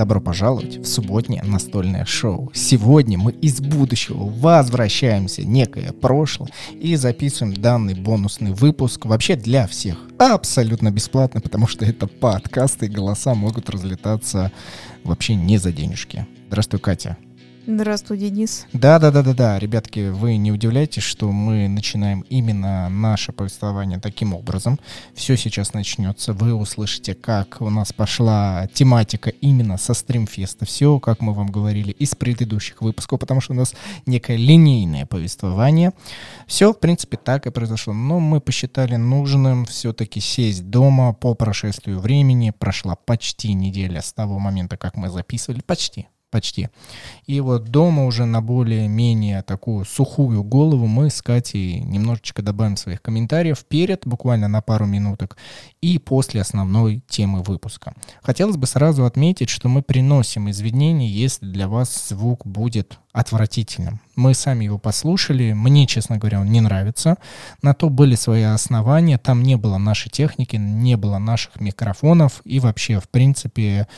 Добро пожаловать в субботнее настольное шоу. Сегодня мы из будущего возвращаемся в некое прошлое и записываем данный бонусный выпуск вообще для всех. Абсолютно бесплатно, потому что это подкасты и голоса могут разлетаться вообще не за денежки. Здравствуй, Катя. Здравствуй, Денис. Да, да, да, да, да, ребятки, вы не удивляйтесь, что мы начинаем именно наше повествование таким образом. Все сейчас начнется. Вы услышите, как у нас пошла тематика именно со стримфеста. Все, как мы вам говорили из предыдущих выпусков, потому что у нас некое линейное повествование. Все, в принципе, так и произошло. Но мы посчитали нужным все-таки сесть дома по прошествию времени. Прошла почти неделя с того момента, как мы записывали. Почти почти. И вот дома уже на более-менее такую сухую голову мы с Катей немножечко добавим своих комментариев перед, буквально на пару минуток, и после основной темы выпуска. Хотелось бы сразу отметить, что мы приносим извинения, если для вас звук будет отвратительным. Мы сами его послушали, мне, честно говоря, он не нравится. На то были свои основания, там не было нашей техники, не было наших микрофонов, и вообще, в принципе,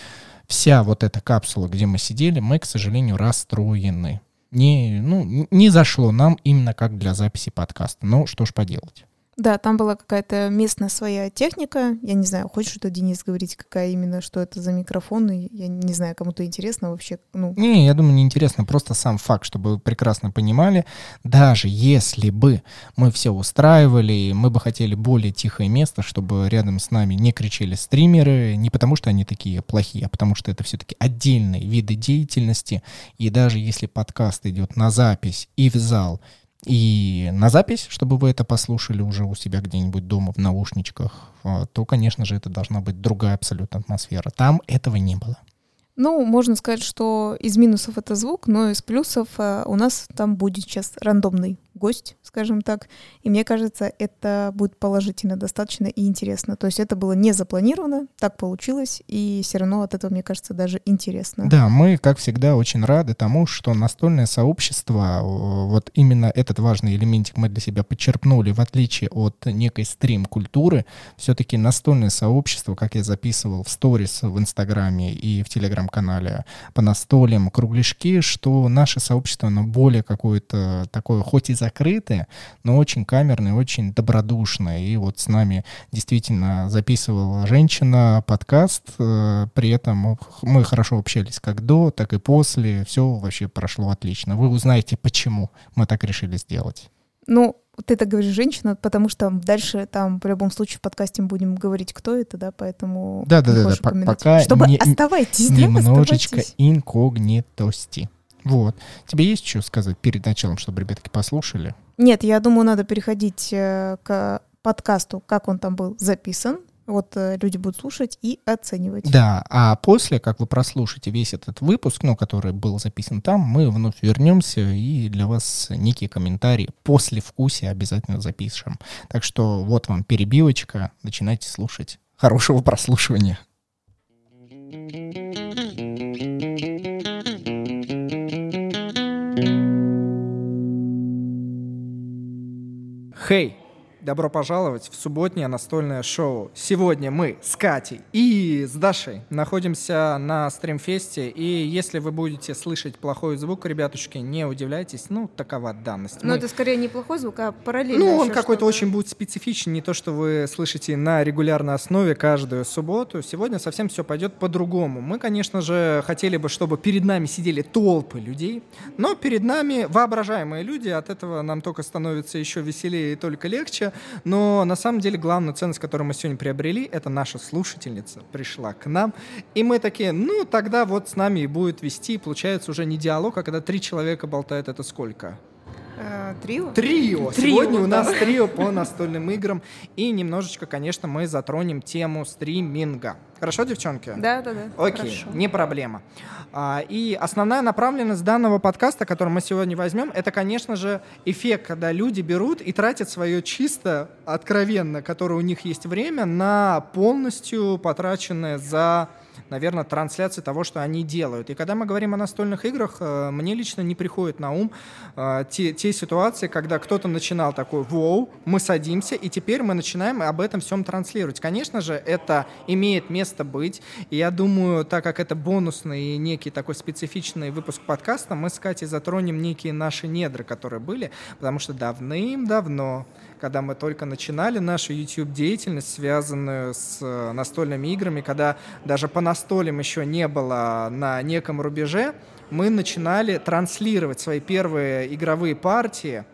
вся вот эта капсула, где мы сидели, мы, к сожалению, расстроены. Не, ну, не зашло нам именно как для записи подкаста. Ну, что ж поделать. Да, там была какая-то местная своя техника. Я не знаю, хочешь что Денис говорить, какая именно, что это за микрофон? Я не знаю, кому-то интересно вообще. Ну. Не, я думаю, не интересно. Просто сам факт, чтобы вы прекрасно понимали, даже если бы мы все устраивали, мы бы хотели более тихое место, чтобы рядом с нами не кричали стримеры, не потому что они такие плохие, а потому что это все-таки отдельные виды деятельности. И даже если подкаст идет на запись и в зал, и на запись, чтобы вы это послушали уже у себя где-нибудь дома в наушничках, а, то, конечно же, это должна быть другая абсолютно атмосфера. Там этого не было. Ну, можно сказать, что из минусов это звук, но из плюсов э, у нас там будет сейчас рандомный гость, скажем так. И мне кажется, это будет положительно достаточно и интересно. То есть это было не запланировано, так получилось, и все равно от этого, мне кажется, даже интересно. Да, мы, как всегда, очень рады тому, что настольное сообщество, вот именно этот важный элементик мы для себя подчерпнули, в отличие от некой стрим-культуры, все-таки настольное сообщество, как я записывал в сторис в Инстаграме и в Телеграм-канале по настолям, кругляшки, что наше сообщество, оно более какое-то такое, хоть и закрытые, но очень камерные, очень добродушные. И вот с нами действительно записывала женщина подкаст, э, при этом мы хорошо общались как до, так и после, все вообще прошло отлично. Вы узнаете, почему мы так решили сделать. Ну, ты так говоришь женщина, потому что дальше там в любом случае в подкасте мы будем говорить, кто это, да, поэтому... Да-да-да, пока Чтобы не, оставайтесь, немножечко да, инкогнитости. Вот. Тебе есть что сказать перед началом, чтобы ребятки послушали? Нет, я думаю, надо переходить э, к подкасту, как он там был записан. Вот э, люди будут слушать и оценивать. Да, а после, как вы прослушаете весь этот выпуск, ну, который был записан там, мы вновь вернемся и для вас некие комментарии после вкуса обязательно запишем. Так что вот вам перебивочка, начинайте слушать. Хорошего прослушивания. Хей! Добро пожаловать в субботнее настольное шоу. Сегодня мы с Катей и с Дашей находимся на стримфесте, и если вы будете слышать плохой звук, ребятушки, не удивляйтесь, ну, такова данность. Но мы... это скорее не плохой звук, а параллельно. Ну, он какой-то очень будет специфичен, не то, что вы слышите на регулярной основе каждую субботу. Сегодня совсем все пойдет по-другому. Мы, конечно же, хотели бы, чтобы перед нами сидели толпы людей, но перед нами воображаемые люди, от этого нам только становится еще веселее и только легче но на самом деле главная ценность, которую мы сегодня приобрели, это наша слушательница пришла к нам, и мы такие, ну тогда вот с нами и будет вести, получается уже не диалог, а когда три человека болтают, это сколько? Э, трио? Трио. трио. Сегодня у нас трио по настольным играм. И немножечко, конечно, мы затронем тему стриминга. Хорошо, девчонки? Да, да, да. Окей, Хорошо. не проблема. А, и основная направленность данного подкаста, который мы сегодня возьмем, это, конечно же, эффект, когда люди берут и тратят свое чисто, откровенно, которое у них есть время, на полностью потраченное за наверное, трансляции того, что они делают. И когда мы говорим о настольных играх, э, мне лично не приходит на ум э, те, те ситуации, когда кто-то начинал такой, вау, мы садимся, и теперь мы начинаем об этом всем транслировать. Конечно же, это имеет место быть, и я думаю, так как это бонусный и некий такой специфичный выпуск подкаста, мы с Катей затронем некие наши недры, которые были, потому что давным-давно когда мы только начинали нашу YouTube-деятельность, связанную с э, настольными играми, когда даже по настолям еще не было на неком рубеже, мы начинали транслировать свои первые игровые партии.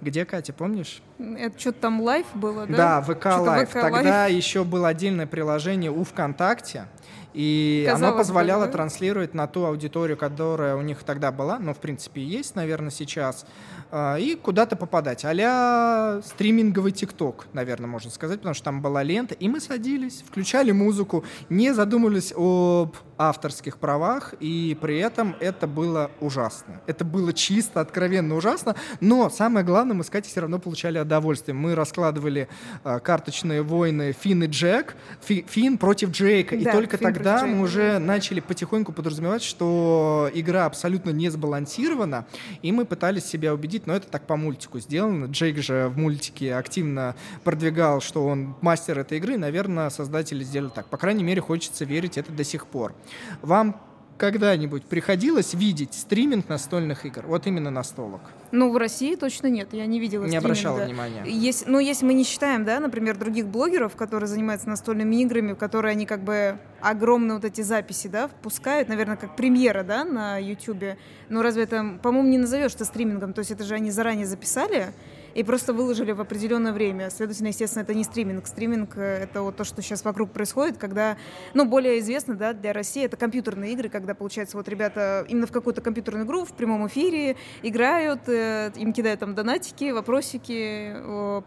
Где, Катя, помнишь? Это что-то там live было, да? Да, VK Live. Тогда еще было отдельное приложение у ВКонтакте. И Казалось оно позволяло бы, да? транслировать на ту аудиторию, которая у них тогда была, но в принципе есть, наверное, сейчас, и куда-то попадать. а стриминговый ТикТок, наверное, можно сказать, потому что там была лента, и мы садились, включали музыку, не задумывались об авторских правах, и при этом это было ужасно. Это было чисто, откровенно ужасно, но самое главное, мы с Катей все равно получали удовольствие. Мы раскладывали э, карточные войны Финн и Джек, Фи, Финн против Джейка, да, и только Финн тогда мы уже начали потихоньку подразумевать, что игра абсолютно не сбалансирована, и мы пытались себя убедить, но это так по мультику сделано. Джейк же в мультике активно продвигал, что он мастер этой игры, наверное, создатели сделали так. По крайней мере, хочется верить это до сих пор. Вам когда-нибудь приходилось видеть стриминг настольных игр? Вот именно настолок. Ну, в России точно нет, я не видела Не обращала внимания. Есть, ну, если мы не считаем, да, например, других блогеров, которые занимаются настольными играми, в которые они как бы огромные вот эти записи, да, впускают, наверное, как премьера, да, на YouTube. Ну, разве это, по-моему, не назовешь это стримингом? То есть это же они заранее записали, и просто выложили в определенное время. Следовательно, естественно, это не стриминг. Стриминг — это вот то, что сейчас вокруг происходит, когда, ну, более известно, да, для России это компьютерные игры, когда, получается, вот ребята именно в какую-то компьютерную игру в прямом эфире играют, э, им кидают там донатики, вопросики.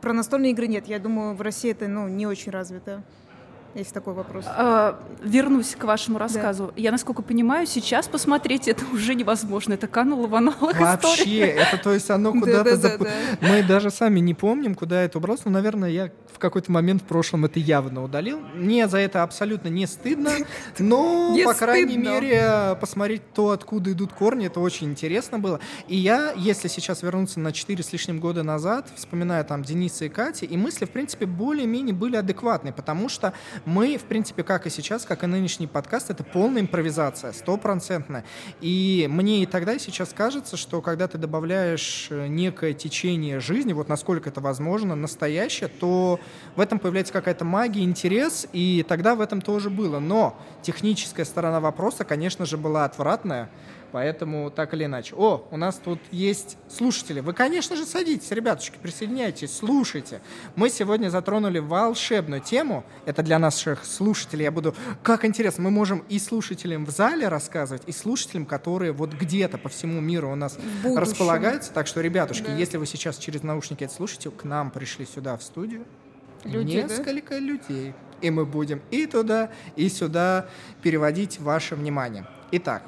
Про настольные игры нет. Я думаю, в России это, ну, не очень развито. Есть такой вопрос. А, вернусь к вашему рассказу. Да. Я, насколько понимаю, сейчас посмотреть это уже невозможно. Это кануло в аналог Вообще, истории. это то есть оно куда-то... Да, да, да, да. Мы даже сами не помним, куда это убралось. Но, наверное, я в какой-то момент в прошлом это явно удалил. Мне за это абсолютно не стыдно, но, по крайней мере, посмотреть то, откуда идут корни, это очень интересно было. И я, если сейчас вернуться на 4 с лишним года назад, вспоминаю там Дениса и Кати, и мысли, в принципе, более-менее были адекватные, потому что мы, в принципе, как и сейчас, как и нынешний подкаст, это полная импровизация, стопроцентная. И мне и тогда, и сейчас кажется, что когда ты добавляешь э, некое течение жизни, вот насколько это возможно, настоящее, то в этом появляется какая-то магия, интерес, и тогда в этом тоже было. Но техническая сторона вопроса, конечно же, была отвратная. Поэтому так или иначе. О, у нас тут есть слушатели. Вы, конечно же, садитесь, ребятушки, присоединяйтесь, слушайте. Мы сегодня затронули волшебную тему. Это для наших слушателей. Я буду... Как интересно, мы можем и слушателям в зале рассказывать, и слушателям, которые вот где-то по всему миру у нас располагаются. Так что, ребятушки, да. если вы сейчас через наушники это слушаете, к нам пришли сюда в студию Люди, несколько да? людей. И мы будем и туда, и сюда переводить ваше внимание. Итак,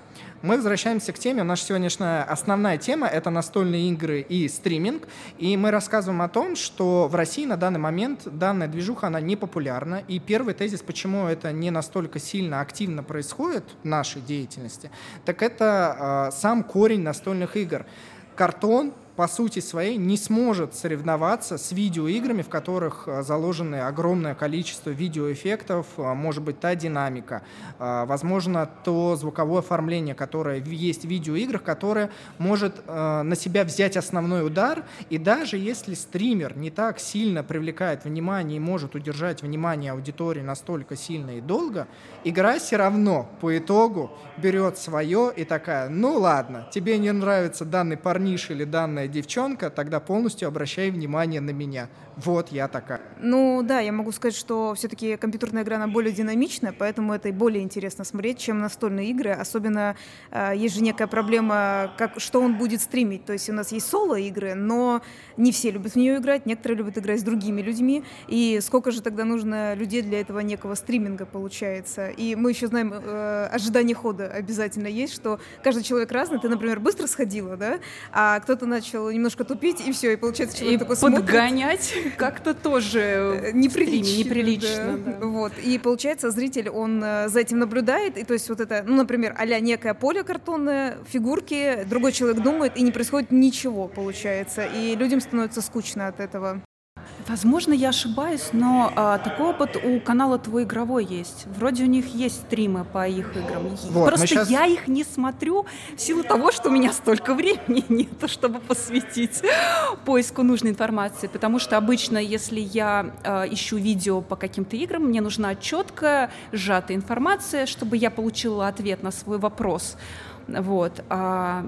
мы возвращаемся к теме. Наша сегодняшняя основная тема — это настольные игры и стриминг. И мы рассказываем о том, что в России на данный момент данная движуха, она не популярна. И первый тезис, почему это не настолько сильно активно происходит в нашей деятельности, так это э, сам корень настольных игр. Картон, по сути своей не сможет соревноваться с видеоиграми, в которых э, заложены огромное количество видеоэффектов, э, может быть, та динамика, э, возможно, то звуковое оформление, которое есть в видеоиграх, которое может на себя взять основной удар, и даже если стример не так сильно привлекает внимание и может удержать внимание аудитории настолько сильно и долго, игра все равно по итогу берет свое и такая, ну ладно, тебе не нравится данный парниш или данная классная девчонка, тогда полностью обращай внимание на меня. Вот я такая. Ну да, я могу сказать, что все-таки компьютерная игра, она более динамичная, поэтому это и более интересно смотреть, чем настольные игры. Особенно э, есть же некая проблема, как, что он будет стримить. То есть у нас есть соло-игры, но не все любят в нее играть, некоторые любят играть с другими людьми. И сколько же тогда нужно людей для этого некого стриминга получается? И мы еще знаем, э, ожидание хода обязательно есть, что каждый человек разный. Ты, например, быстро сходила, да, а кто-то начал начал немножко тупить, и все, и получается, человек и такой подгонять смотрит. как-то тоже э, неприлично. неприлично да. Да. Вот. И получается, зритель, он э, за этим наблюдает, и то есть вот это, ну, например, а некое поле картонное, фигурки, другой человек думает, и не происходит ничего, получается, и людям становится скучно от этого. Возможно, я ошибаюсь, но а, такой опыт у канала «Твой игровой» есть. Вроде у них есть стримы по их играм. Вот, Просто сейчас... я их не смотрю в силу того, что у меня столько времени нет, чтобы посвятить поиску нужной информации. Потому что обычно, если я а, ищу видео по каким-то играм, мне нужна четкая, сжатая информация, чтобы я получила ответ на свой вопрос. Вот. А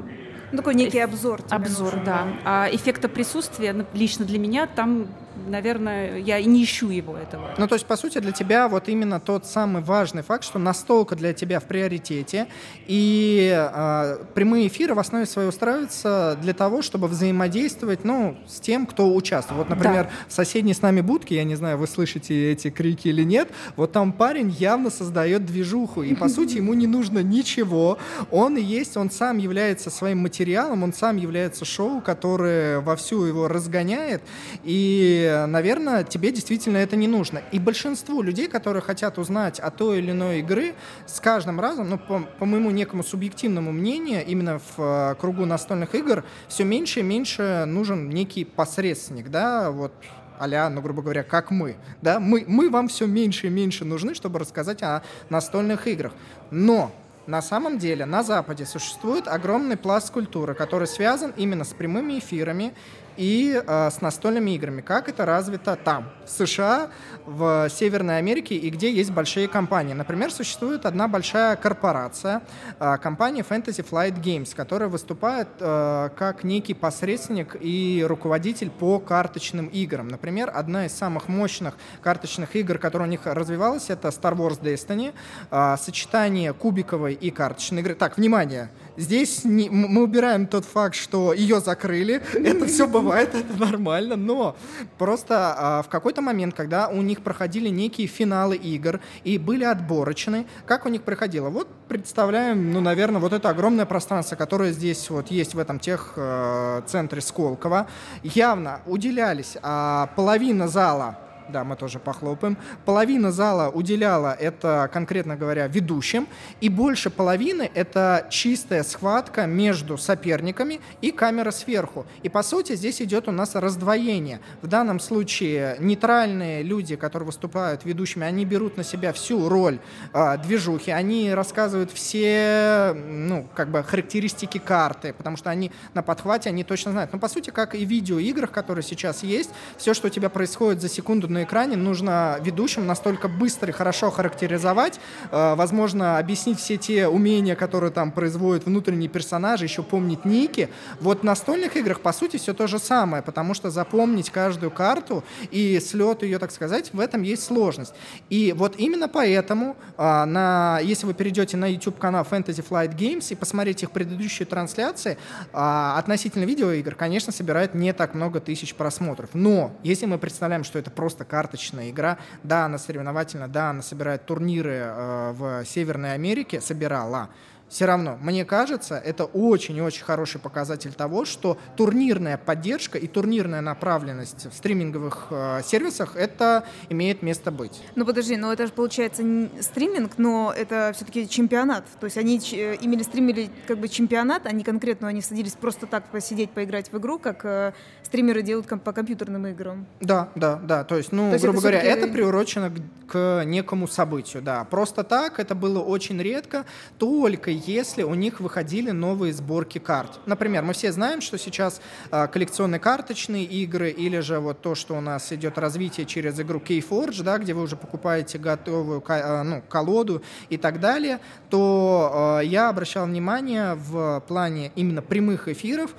ну, такой некий обзор. Обзор, нужен, да. да. А эффекта присутствия ну, лично для меня там наверное, я и не ищу его этого. Ну, то есть, по сути, для тебя вот именно тот самый важный факт, что настолько для тебя в приоритете, и э, прямые эфиры в основе своей устраиваются для того, чтобы взаимодействовать, ну, с тем, кто участвует. Вот, например, да. в соседней с нами будке, я не знаю, вы слышите эти крики или нет, вот там парень явно создает движуху, и, по сути, ему не нужно ничего, он и есть, он сам является своим материалом, он сам является шоу, которое вовсю его разгоняет, и наверное, тебе действительно это не нужно. И большинству людей, которые хотят узнать о той или иной игры, с каждым разом, ну, по, по моему некому субъективному мнению, именно в э, кругу настольных игр, все меньше и меньше нужен некий посредственник, да, вот а ну, грубо говоря, как мы. Да? Мы, мы вам все меньше и меньше нужны, чтобы рассказать о настольных играх. Но на самом деле на Западе существует огромный пласт культуры, который связан именно с прямыми эфирами и э, с настольными играми. Как это развито там, в США, в Северной Америке и где есть большие компании. Например, существует одна большая корпорация, э, компания Fantasy Flight Games, которая выступает э, как некий посредственник и руководитель по карточным играм. Например, одна из самых мощных карточных игр, которая у них развивалась, это Star Wars Destiny, э, сочетание кубиковой и карточной игры. Так, внимание! Здесь не, мы убираем тот факт, что ее закрыли. Это все бывает, это нормально. Но просто а, в какой-то момент, когда у них проходили некие финалы игр и были отборочны, как у них проходило? Вот представляем, ну, наверное, вот это огромное пространство, которое здесь вот есть в этом тех э, центре Сколково. Явно уделялись а, половина зала да, мы тоже похлопаем. Половина зала уделяла это, конкретно говоря, ведущим, и больше половины это чистая схватка между соперниками и камера сверху. И по сути здесь идет у нас раздвоение. В данном случае нейтральные люди, которые выступают ведущими, они берут на себя всю роль э, движухи, они рассказывают все, ну, как бы характеристики карты, потому что они на подхвате, они точно знают. Но по сути, как и в видеоиграх, которые сейчас есть, все, что у тебя происходит за секунду на экране, нужно ведущим настолько быстро и хорошо характеризовать, э, возможно, объяснить все те умения, которые там производят внутренние персонажи, еще помнить ники. Вот в настольных играх, по сути, все то же самое, потому что запомнить каждую карту и слет ее, так сказать, в этом есть сложность. И вот именно поэтому, э, на, если вы перейдете на YouTube-канал Fantasy Flight Games и посмотрите их предыдущие трансляции, э, относительно видеоигр, конечно, собирает не так много тысяч просмотров. Но если мы представляем, что это просто карточная игра. Да, она соревновательна, да, она собирает турниры э, в Северной Америке, собирала все равно, мне кажется, это очень очень хороший показатель того, что турнирная поддержка и турнирная направленность в стриминговых э, сервисах это имеет место быть. Ну подожди, но это же получается стриминг, но это все-таки чемпионат. То есть они э, имели стримили как бы чемпионат, они конкретно они садились просто так посидеть, поиграть в игру, как э, стримеры делают по компьютерным играм. Да, да, да. То есть, ну, То есть грубо это говоря, это приурочено к, к некому событию, да. Просто так это было очень редко, только если у них выходили новые сборки карт. Например, мы все знаем, что сейчас э, коллекционные карточные игры или же вот то, что у нас идет развитие через игру Keyforge, да, где вы уже покупаете готовую э, ну, колоду и так далее, то э, я обращал внимание в плане именно прямых эфиров,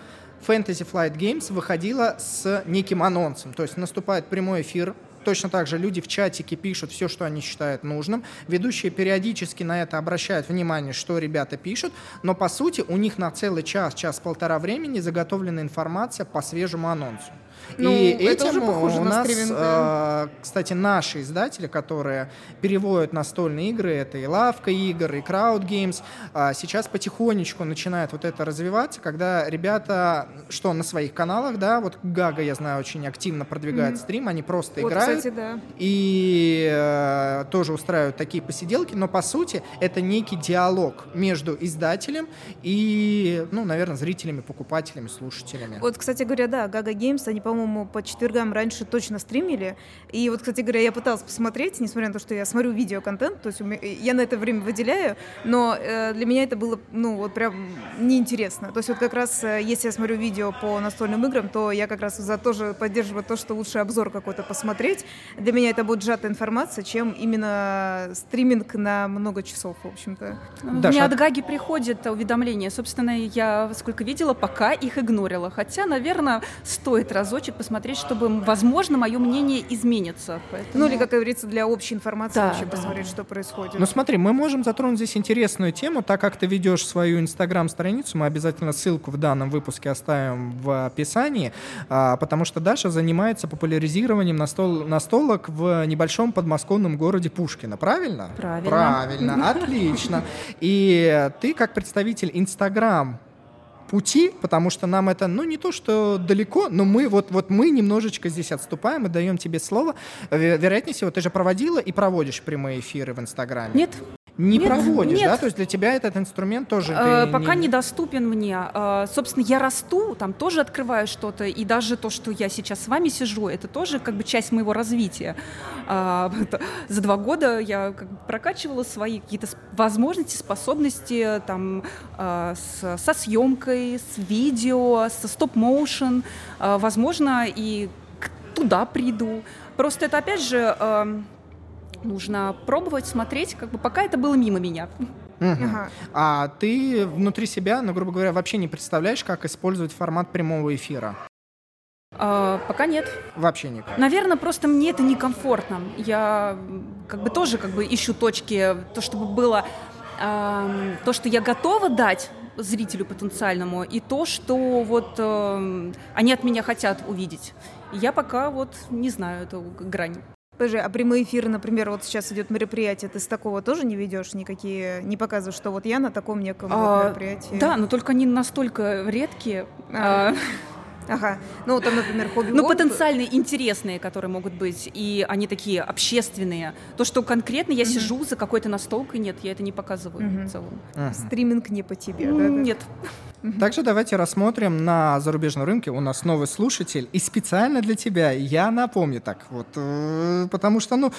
Fantasy Flight Games выходила с неким анонсом. То есть наступает прямой эфир Точно так же люди в чатике пишут все, что они считают нужным. Ведущие периодически на это обращают внимание, что ребята пишут, но по сути у них на целый час, час-полтора времени заготовлена информация по свежему анонсу. Ну, и этим у нас, э, кстати, наши издатели, которые переводят настольные игры, это и Лавка игр, и Crowd Games, э, сейчас потихонечку начинает вот это развиваться, когда ребята, что на своих каналах, да, вот Гага, я знаю, очень активно продвигает mm-hmm. стрим, они просто вот, играют кстати, да. и э, тоже устраивают такие посиделки, но по сути это некий диалог между издателем и, ну, наверное, зрителями, покупателями, слушателями. Вот, кстати говоря, да, Гага Games, они, по-моему, по четвергам раньше точно стримили. И вот, кстати говоря, я пыталась посмотреть, несмотря на то, что я смотрю видеоконтент, то есть я на это время выделяю, но э, для меня это было, ну, вот прям неинтересно. То есть вот как раз, э, если я смотрю видео по настольным играм, то я как раз за тоже поддерживаю то, что лучше обзор какой-то посмотреть. Для меня это будет сжатая информация, чем именно стриминг на много часов, в общем-то. Даша. Мне от Гаги приходит уведомление. Собственно, я сколько видела, пока их игнорила. Хотя, наверное, стоит разочек посмотреть, чтобы, возможно, мое мнение изменится. Поэтому... Ну или, как говорится, для общей информации да, вообще да. посмотреть, что происходит. Ну смотри, мы можем затронуть здесь интересную тему, так как ты ведешь свою инстаграм-страницу, мы обязательно ссылку в данном выпуске оставим в описании, а, потому что Даша занимается популяризированием настол настолок в небольшом подмосковном городе Пушкино, правильно? Правильно. Правильно, отлично. И ты как представитель Инстаграм пути, потому что нам это, ну, не то, что далеко, но мы вот, вот мы немножечко здесь отступаем и даем тебе слово. Вероятнее всего, ты же проводила и проводишь прямые эфиры в Инстаграме. Нет, не нет, проводишь, нет. да? То есть для тебя этот инструмент тоже... Э, пока не... недоступен мне. Э, собственно, я расту, там тоже открываю что-то, и даже то, что я сейчас с вами сижу, это тоже как бы часть моего развития. Э, за два года я как бы прокачивала свои какие-то возможности, способности там э, с, со съемкой, с видео, со стоп-моушен. Э, возможно, и туда приду. Просто это, опять же... Э, нужно пробовать, смотреть, как бы пока это было мимо меня. Угу. Ага. А ты внутри себя, ну, грубо говоря, вообще не представляешь, как использовать формат прямого эфира? А, пока нет. Вообще никак. Наверное, просто мне это некомфортно. Я как бы тоже как бы ищу точки, то, чтобы было э, то, что я готова дать зрителю потенциальному, и то, что вот э, они от меня хотят увидеть. Я пока вот не знаю эту грань. Подожди, а прямые эфиры, например, вот сейчас идет мероприятие, ты с такого тоже не ведешь никакие, не показываешь, что вот я на таком неком а, мероприятии? Да, но только они настолько редкие. А. А, Ага. Ну, там, например, хобби Ну, потенциальные, интересные, которые могут быть, и они такие общественные. То, что конкретно я сижу за какой-то настолкой, нет, я это не показываю в целом. Стриминг не по тебе, да? Нет. Также давайте рассмотрим на зарубежном рынке. У нас новый слушатель. И специально для тебя я напомню так вот. Э, потому что, ну,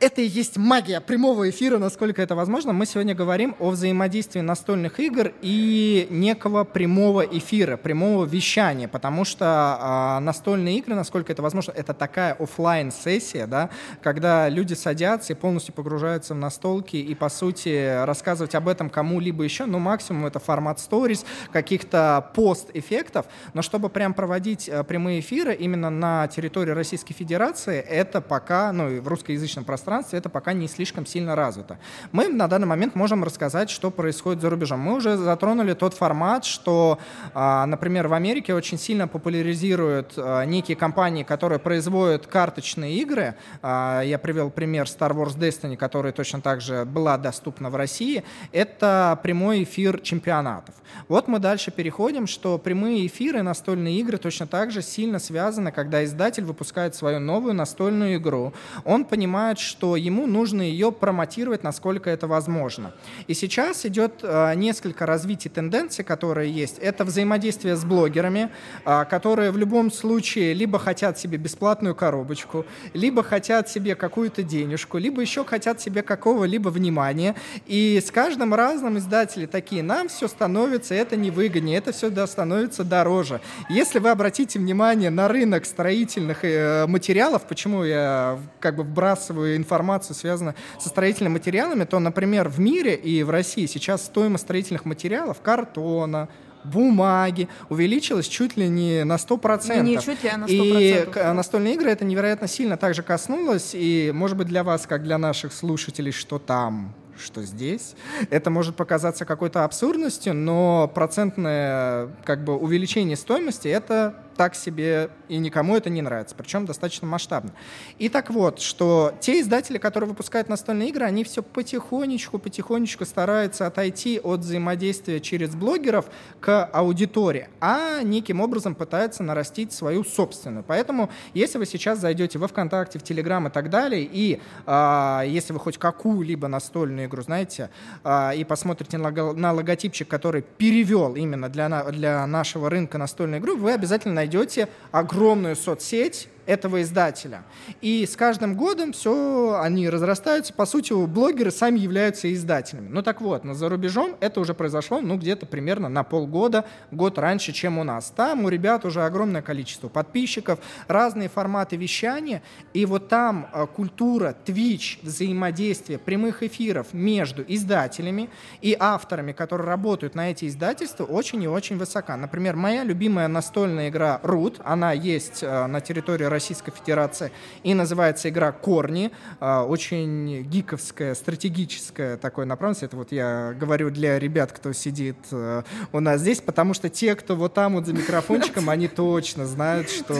это и есть магия прямого эфира, насколько это возможно. Мы сегодня говорим о взаимодействии настольных игр и некого прямого эфира, прямого вещания. Потому что а, настольные игры, насколько это возможно, это такая офлайн сессия да, когда люди садятся и полностью погружаются в настолки и, по сути, рассказывать об этом кому-либо еще, ну, максимум это формат stories, каких-то пост-эффектов, но чтобы прям проводить э, прямые эфиры именно на территории Российской Федерации, это пока, ну и в русскоязычном пространстве, это пока не слишком сильно развито. Мы на данный момент можем рассказать, что происходит за рубежом. Мы уже затронули тот формат, что, а, например, в Америке очень сильно популяризируют а, некие компании, которые производят карточные игры. А, я привел пример Star Wars Destiny, которая точно так же была доступна в России. Это прямой эфир чемпионатов. Вот мы дальше переходим, что прямые эфиры, настольные игры точно так же сильно связаны, когда издатель выпускает свою новую настольную игру. Он понимает, что ему нужно ее промотировать, насколько это возможно. И сейчас идет э, несколько развитий тенденций, которые есть. Это взаимодействие с блогерами, э, которые в любом случае либо хотят себе бесплатную коробочку, либо хотят себе какую-то денежку, либо еще хотят себе какого-либо внимания. И с каждым разным издатели такие, нам все становится, это невыгоднее, это все становится дороже. Если вы обратите внимание на рынок строительных э, материалов, почему я как бы вбрасываю информацию, связанную со строительными материалами, то, например, в мире и в России сейчас стоимость строительных материалов, картона, бумаги увеличилась чуть ли не на 100%. Не, не чуть ли, а на 100%. И настольные игры это невероятно сильно также коснулось. И, может быть, для вас, как для наших слушателей, что там что здесь. Это может показаться какой-то абсурдностью, но процентное как бы, увеличение стоимости — это так себе, и никому это не нравится, причем достаточно масштабно. И так вот, что те издатели, которые выпускают настольные игры, они все потихонечку, потихонечку стараются отойти от взаимодействия через блогеров к аудитории, а неким образом пытаются нарастить свою собственную. Поэтому, если вы сейчас зайдете во ВКонтакте, в Телеграм и так далее, и э, если вы хоть какую-либо настольную игру знаете, э, и посмотрите на, на логотипчик, который перевел именно для, для нашего рынка настольной игры, вы обязательно найдете огромную соцсеть, этого издателя. И с каждым годом все они разрастаются. По сути, блогеры сами являются издателями. Ну так вот, на за рубежом это уже произошло, ну, где-то примерно на полгода, год раньше, чем у нас. Там у ребят уже огромное количество подписчиков, разные форматы вещания. И вот там э, культура, Twitch, взаимодействие прямых эфиров между издателями и авторами, которые работают на эти издательства, очень и очень высока. Например, моя любимая настольная игра Root, она есть э, на территории Российской Федерации. И называется игра «Корни». А, очень гиковская, стратегическая такое направленность. Это вот я говорю для ребят, кто сидит э, у нас здесь, потому что те, кто вот там вот за микрофончиком, они точно знают, что...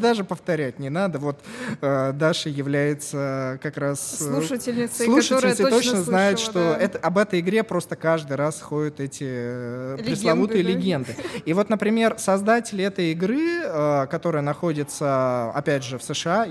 Даже повторять не надо. Вот э, Даша является как раз... Э, слушательницей, Слушательницей точно, знает, что это, об этой игре просто каждый раз ходят эти пресловутые легенды. И вот, например, создатели этой игры, которая находится опять же, в США,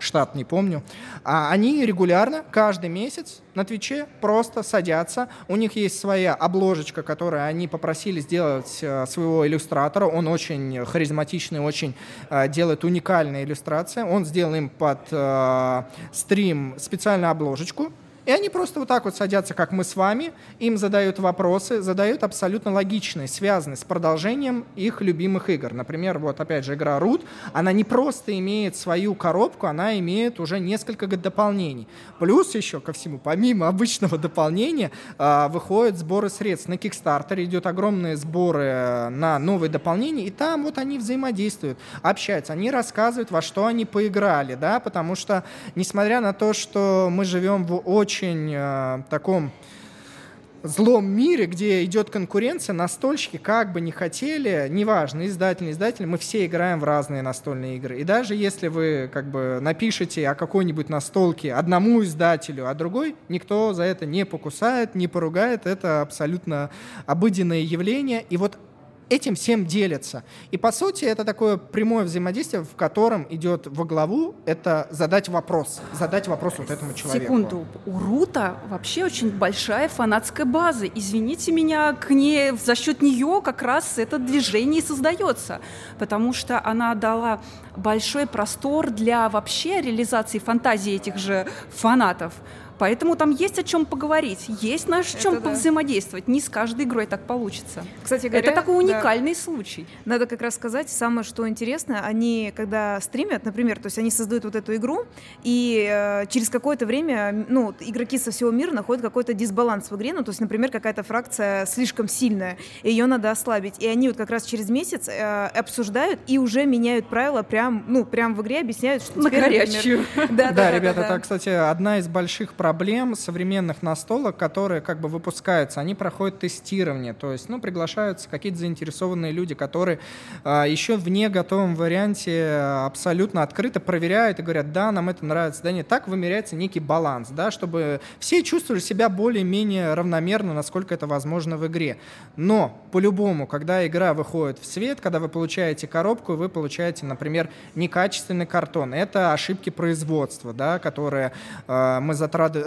штат не помню, а они регулярно, каждый месяц на Твиче просто садятся. У них есть своя обложечка, которую они попросили сделать э, своего иллюстратора. Он очень харизматичный, очень э, делает уникальные иллюстрации. Он сделал им под э, стрим специальную обложечку, и они просто вот так вот садятся, как мы с вами, им задают вопросы, задают абсолютно логичные, связанные с продолжением их любимых игр. Например, вот опять же игра Root, она не просто имеет свою коробку, она имеет уже несколько дополнений. Плюс еще ко всему, помимо обычного дополнения, а, выходят сборы средств. На Kickstarter идет огромные сборы э, на новые дополнения, и там вот они взаимодействуют, общаются, они рассказывают, во что они поиграли, да, потому что, несмотря на то, что мы живем в очень очень э, таком злом мире, где идет конкуренция, настольщики как бы не хотели, неважно, издатель, издатель, мы все играем в разные настольные игры. И даже если вы как бы напишете о какой-нибудь настолке одному издателю, а другой, никто за это не покусает, не поругает, это абсолютно обыденное явление. И вот этим всем делятся. И по сути это такое прямое взаимодействие, в котором идет во главу это задать вопрос, задать вопрос вот этому человеку. Секунду, у Рута вообще очень большая фанатская база. Извините меня, к ней за счет нее как раз это движение и создается, потому что она дала большой простор для вообще реализации фантазии этих же фанатов. Поэтому там есть о чем поговорить, есть на чем Это повзаимодействовать. Не с каждой игрой так получится. Кстати говоря, это такой уникальный да. случай. Надо как раз сказать, самое что интересно, они когда стримят, например, то есть они создают вот эту игру, и э, через какое-то время, ну, игроки со всего мира находят какой-то дисбаланс в игре, ну, то есть, например, какая-то фракция слишком сильная, ее надо ослабить, и они вот как раз через месяц э, обсуждают и уже меняют правила прям, ну, прям в игре объясняют, что на теперь, горячую. Например, да, да, да, ребята, это, кстати, одна из больших проблем проблем современных настолок, которые как бы выпускаются, они проходят тестирование, то есть, ну, приглашаются какие-то заинтересованные люди, которые а, еще в не готовом варианте абсолютно открыто проверяют и говорят, да, нам это нравится, да нет. Так вымеряется некий баланс, да, чтобы все чувствовали себя более-менее равномерно, насколько это возможно в игре. Но, по-любому, когда игра выходит в свет, когда вы получаете коробку, вы получаете, например, некачественный картон. Это ошибки производства, да, которые э, мы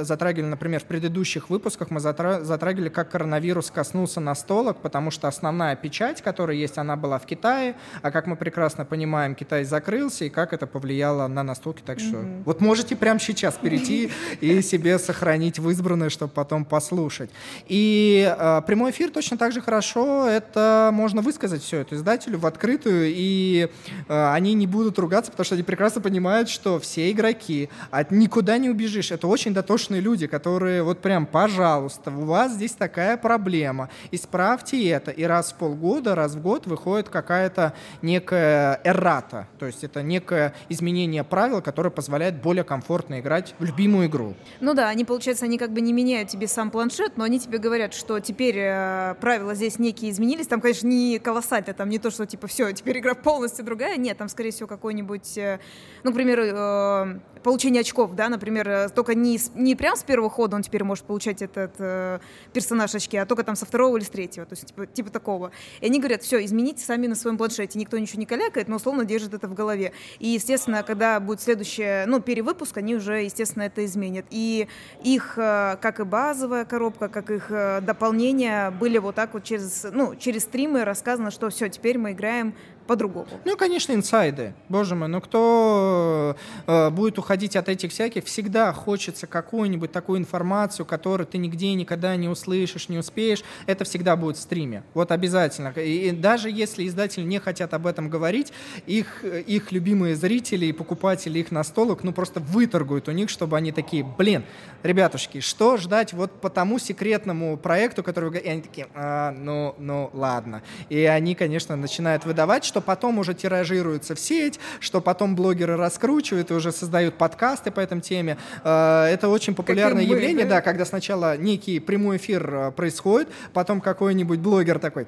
затрагивали, например, в предыдущих выпусках, мы затрагивали, как коронавирус коснулся настолок, потому что основная печать, которая есть, она была в Китае, а как мы прекрасно понимаем, Китай закрылся, и как это повлияло на настолки. Так что mm-hmm. вот можете прямо сейчас перейти и себе сохранить в избранное, чтобы потом послушать. И э, прямой эфир точно так же хорошо, это можно высказать все это издателю в открытую, и э, они не будут ругаться, потому что они прекрасно понимают, что все игроки, от никуда не убежишь. Это очень дотошно дотошные люди, которые вот прям, пожалуйста, у вас здесь такая проблема, исправьте это. И раз в полгода, раз в год выходит какая-то некая эррата, то есть это некое изменение правил, которое позволяет более комфортно играть в любимую игру. Ну да, они, получается, они как бы не меняют тебе сам планшет, но они тебе говорят, что теперь э, правила здесь некие изменились. Там, конечно, не колоссально, там не то, что типа все, теперь игра полностью другая. Нет, там, скорее всего, какой-нибудь, э, ну, к примеру, э, получение очков, да, например, э, только не, не прям с первого хода он теперь может получать этот э, персонаж очки, а только там со второго или с третьего, то есть типа, типа такого. И они говорят, все, измените сами на своем планшете, никто ничего не калякает, но условно держит это в голове. И, естественно, когда будет следующее, ну, перевыпуск, они уже, естественно, это изменят. И их, э, как и базовая коробка, как их э, дополнения были вот так вот через, ну, через стримы рассказано, что все, теперь мы играем по-другому. Ну, конечно, инсайды. Боже мой, ну кто э, будет уходить от этих всяких, всегда хочется какую-нибудь такую информацию, которую ты нигде никогда не услышишь, не успеешь. Это всегда будет в стриме. Вот обязательно. И даже если издатели не хотят об этом говорить, их, их любимые зрители и покупатели их настолок, ну, просто выторгуют у них, чтобы они такие, блин, ребятушки, что ждать вот по тому секретному проекту, который... И они такие, а, ну, ну, ладно. И они, конечно, начинают выдавать, что потом уже тиражируется в сеть, что потом блогеры раскручивают и уже создают подкасты по этой теме. Э, это очень популярное мы, явление, да? да, когда сначала некий прямой эфир э, происходит, потом какой-нибудь блогер такой,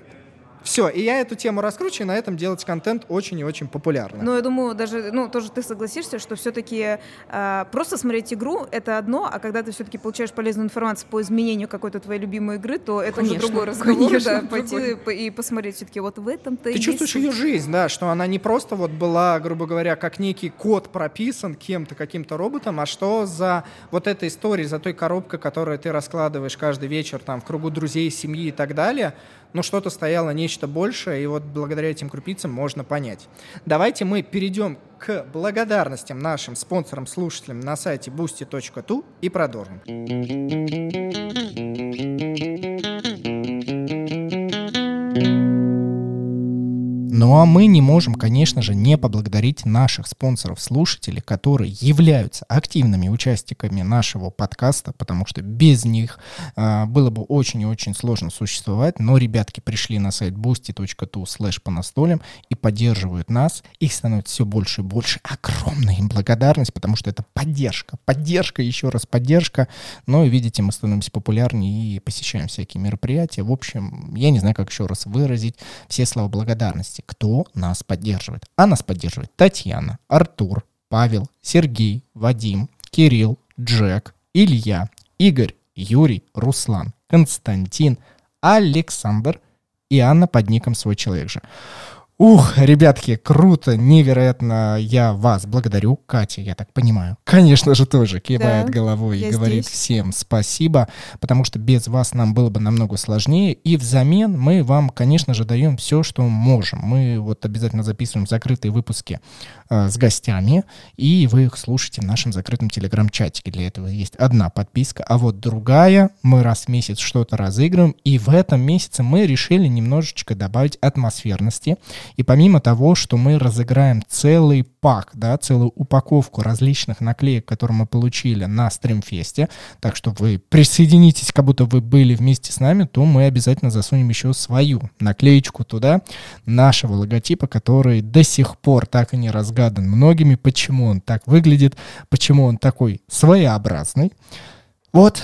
все, и я эту тему раскручиваю, и на этом делать контент очень и очень популярно. Ну, я думаю, даже, ну, тоже ты согласишься, что все-таки э, а, просто смотреть игру — это одно, а когда ты все-таки получаешь полезную информацию по изменению какой-то твоей любимой игры, то это конечно, уже другой разговор, конечно, да, пойти и посмотреть все-таки вот в этом-то Ты чувствуешь ее жизнь, да, что она не просто вот была, грубо говоря, как некий код прописан кем-то, каким-то роботом, а что за вот этой историей, за той коробкой, которую ты раскладываешь каждый вечер там в кругу друзей, семьи и так далее — но что-то стояло нечто большее, и вот благодаря этим крупицам можно понять. Давайте мы перейдем к благодарностям нашим спонсорам-слушателям на сайте boosty.tu и продолжим. Ну а мы не можем, конечно же, не поблагодарить наших спонсоров-слушателей, которые являются активными участниками нашего подкаста, потому что без них э, было бы очень и очень сложно существовать. Но ребятки пришли на сайт boosty.tu slash по настолям и поддерживают нас. Их становится все больше и больше. Огромная им благодарность, потому что это поддержка. Поддержка, еще раз поддержка. Ну и видите, мы становимся популярнее и посещаем всякие мероприятия. В общем, я не знаю, как еще раз выразить все слова благодарности кто нас поддерживает. А нас поддерживает Татьяна, Артур, Павел, Сергей, Вадим, Кирилл, Джек, Илья, Игорь, Юрий, Руслан, Константин, Александр и Анна под ником «Свой человек же». Ух, ребятки, круто, невероятно. Я вас благодарю. Катя, я так понимаю. Конечно же, тоже кивает да, головой и говорит здесь. всем спасибо, потому что без вас нам было бы намного сложнее. И взамен мы вам, конечно же, даем все, что можем. Мы вот обязательно записываем закрытые выпуски э, с гостями, и вы их слушаете в нашем закрытом телеграм-чатике. Для этого есть одна подписка, а вот другая. Мы раз в месяц что-то разыгрываем, и в этом месяце мы решили немножечко добавить атмосферности и помимо того, что мы разыграем целый пак, да, целую упаковку различных наклеек, которые мы получили на стримфесте, так что вы присоединитесь, как будто вы были вместе с нами, то мы обязательно засунем еще свою наклеечку туда, нашего логотипа, который до сих пор так и не разгадан многими, почему он так выглядит, почему он такой своеобразный. Вот,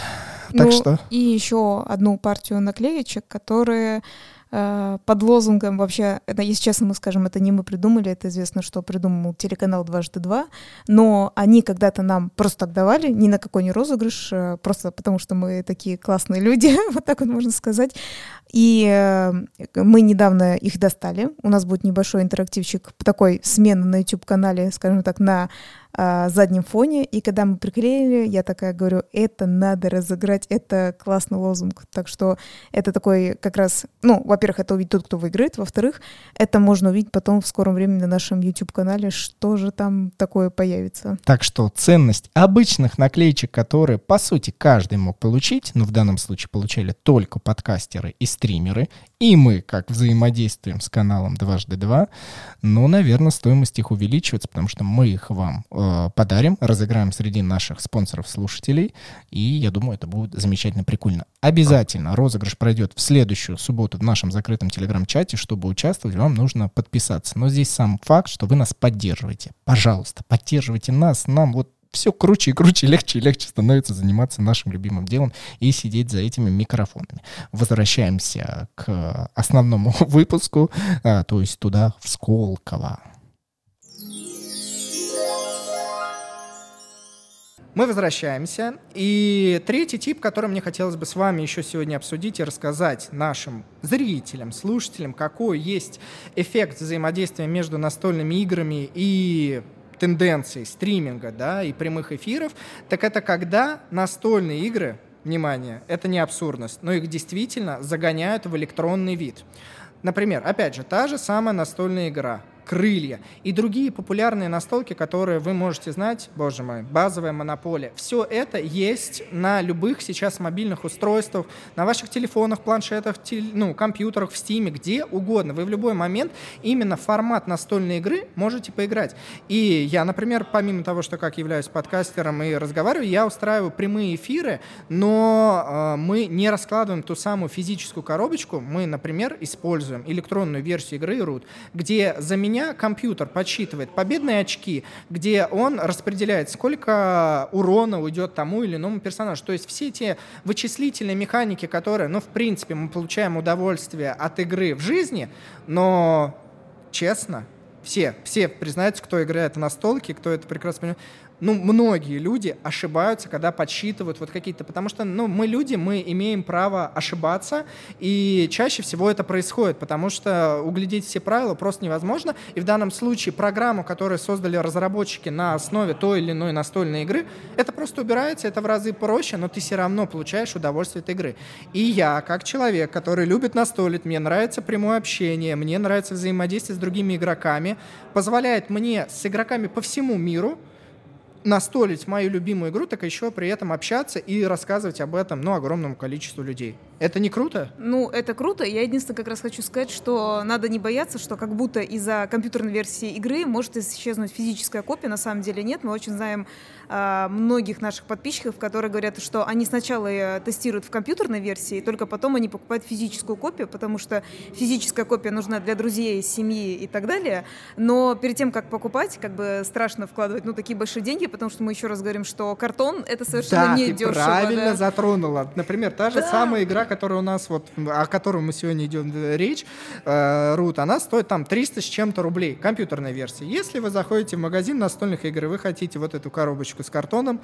так ну, что... И еще одну партию наклеечек, которые под лозунгом вообще, это, если честно мы скажем, это не мы придумали, это известно, что придумал телеканал «Дважды два», но они когда-то нам просто так давали, ни на какой не розыгрыш, э, просто потому что мы такие классные люди, вот так вот можно сказать. И э, мы недавно их достали, у нас будет небольшой интерактивчик, такой смена на YouTube-канале, скажем так, на а, заднем фоне. И когда мы приклеили, я такая говорю, это надо разыграть, это классный лозунг. Так что это такой как раз, ну, во-первых, это увидит тот, кто выиграет, во-вторых, это можно увидеть потом в скором времени на нашем YouTube-канале, что же там такое появится. Так что ценность обычных наклеечек, которые, по сути, каждый мог получить, но в данном случае получали только подкастеры и стримеры, и мы как взаимодействуем с каналом дважды два, ну, наверное, стоимость их увеличивается, потому что мы их вам э, подарим, разыграем среди наших спонсоров-слушателей, и я думаю, это будет замечательно прикольно. Обязательно розыгрыш пройдет в следующую субботу в нашем закрытом телеграм-чате. Чтобы участвовать, вам нужно подписаться. Но здесь сам факт, что вы нас поддерживаете. Пожалуйста, поддерживайте нас, нам вот все круче и круче, легче и легче становится заниматься нашим любимым делом и сидеть за этими микрофонами. Возвращаемся к основному выпуску, а, то есть туда, в Сколково. Мы возвращаемся. И третий тип, который мне хотелось бы с вами еще сегодня обсудить и рассказать нашим зрителям, слушателям, какой есть эффект взаимодействия между настольными играми и тенденций стриминга да, и прямых эфиров, так это когда настольные игры, внимание, это не абсурдность, но их действительно загоняют в электронный вид. Например, опять же, та же самая настольная игра – крылья и другие популярные настолки, которые вы можете знать, боже мой, базовая монополия. Все это есть на любых сейчас мобильных устройствах, на ваших телефонах, планшетах, тел, ну, компьютерах, в Steam, где угодно. Вы в любой момент именно формат настольной игры можете поиграть. И я, например, помимо того, что как являюсь подкастером и разговариваю, я устраиваю прямые эфиры, но э, мы не раскладываем ту самую физическую коробочку. Мы, например, используем электронную версию игры Root, где за меня компьютер подсчитывает победные очки, где он распределяет, сколько урона уйдет тому или иному персонажу. То есть все те вычислительные механики, которые, ну, в принципе, мы получаем удовольствие от игры в жизни, но честно, все, все признаются, кто играет в настолки, кто это прекрасно понимает ну, многие люди ошибаются, когда подсчитывают вот какие-то, потому что, ну, мы люди, мы имеем право ошибаться, и чаще всего это происходит, потому что углядеть все правила просто невозможно, и в данном случае программу, которую создали разработчики на основе той или иной настольной игры, это просто убирается, это в разы проще, но ты все равно получаешь удовольствие от игры. И я, как человек, который любит настолить, мне нравится прямое общение, мне нравится взаимодействие с другими игроками, позволяет мне с игроками по всему миру настолить мою любимую игру, так еще при этом общаться и рассказывать об этом, ну, огромному количеству людей. Это не круто? Ну, это круто. Я единственное как раз хочу сказать, что надо не бояться, что как будто из-за компьютерной версии игры может исчезнуть физическая копия. На самом деле нет. Мы очень знаем э, многих наших подписчиков, которые говорят, что они сначала тестируют в компьютерной версии, только потом они покупают физическую копию, потому что физическая копия нужна для друзей, семьи и так далее. Но перед тем, как покупать, как бы страшно вкладывать ну, такие большие деньги, потому что мы еще раз говорим, что картон — это совершенно да, не ты дешево. правильно да. затронула. Например, та же да. самая игра, которая у нас, вот, о которой мы сегодня идем речь, э, Root, она стоит там 300 с чем-то рублей, компьютерная версия. Если вы заходите в магазин настольных игр, и вы хотите вот эту коробочку с картоном,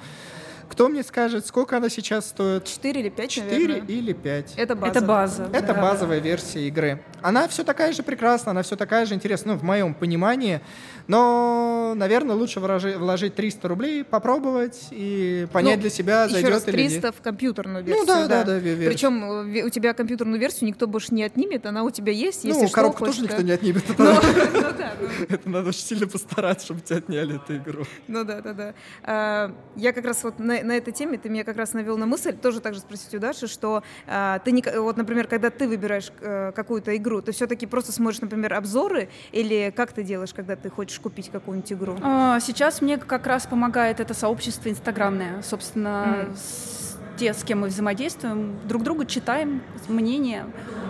кто мне скажет, сколько она сейчас стоит? 4 или 5, 4 наверное. или 5. Это база. Это база. Это да. базовая версия игры. Она все такая же прекрасная, она все такая же интересная, ну, в моем понимании. Но, наверное, лучше вложи, вложить 300 рублей, попробовать и понять ну, для себя, зайдет раз, 300 или нет. в компьютерную версию. Ну да, да, да. да Причем э, у тебя компьютерную версию никто больше не отнимет, она у тебя есть, если Ну, что, коробку тоже никто не отнимет. Ну, ну это надо очень сильно постараться, чтобы тебя отняли эту игру. Ну да, да, да. А, я как раз вот на этой теме, ты меня как раз навел на мысль, тоже так же спросить у Даши, что э, ты, вот, например, когда ты выбираешь э, какую-то игру, ты все-таки просто смотришь, например, обзоры, или как ты делаешь, когда ты хочешь купить какую-нибудь игру? А, сейчас мне как раз помогает это сообщество инстаграмное, собственно, mm. Те, с кем мы взаимодействуем, друг друга читаем, мнения.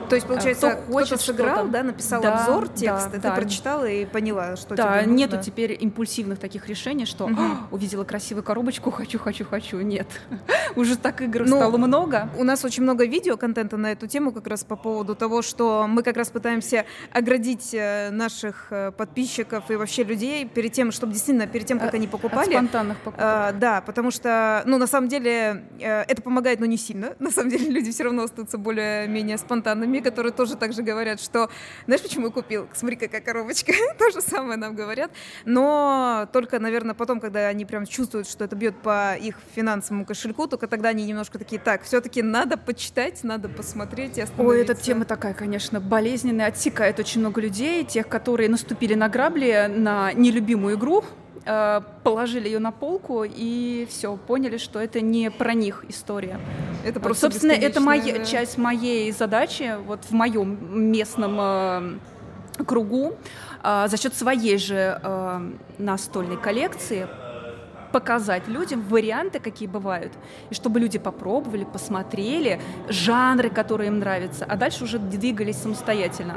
То есть, получается, кто хочет, сыграл, да, написал да, обзор, текст, да, и ты да. прочитала и поняла, что да, тебе нужно. нету теперь импульсивных таких решений, что угу. увидела красивую коробочку, хочу, хочу, хочу. Нет. Уже так игр ну, стало много. У нас очень много видео контента на эту тему как раз по поводу того, что мы как раз пытаемся оградить э, наших э, подписчиков и вообще людей перед тем, чтобы действительно перед тем, как они покупали. От спонтанных покупок. А, да, потому что, ну, на самом деле, это помогает, но не сильно. На самом деле люди все равно остаются более-менее спонтанными которые тоже так же говорят, что, знаешь, почему купил? Смотри, какая коробочка. То же самое нам говорят. Но только, наверное, потом, когда они прям чувствуют, что это бьет по их финансовому кошельку, только тогда они немножко такие, так, все-таки надо почитать, надо посмотреть и Ой, эта тема такая, конечно, болезненная, отсекает очень много людей, тех, которые наступили на грабли, на нелюбимую игру, положили ее на полку и все, поняли, что это не про них история. Это просто Собственно, это моя, часть моей задачи вот в моем местном э, кругу э, за счет своей же э, настольной коллекции показать людям варианты, какие бывают, и чтобы люди попробовали, посмотрели жанры, которые им нравятся, а дальше уже двигались самостоятельно.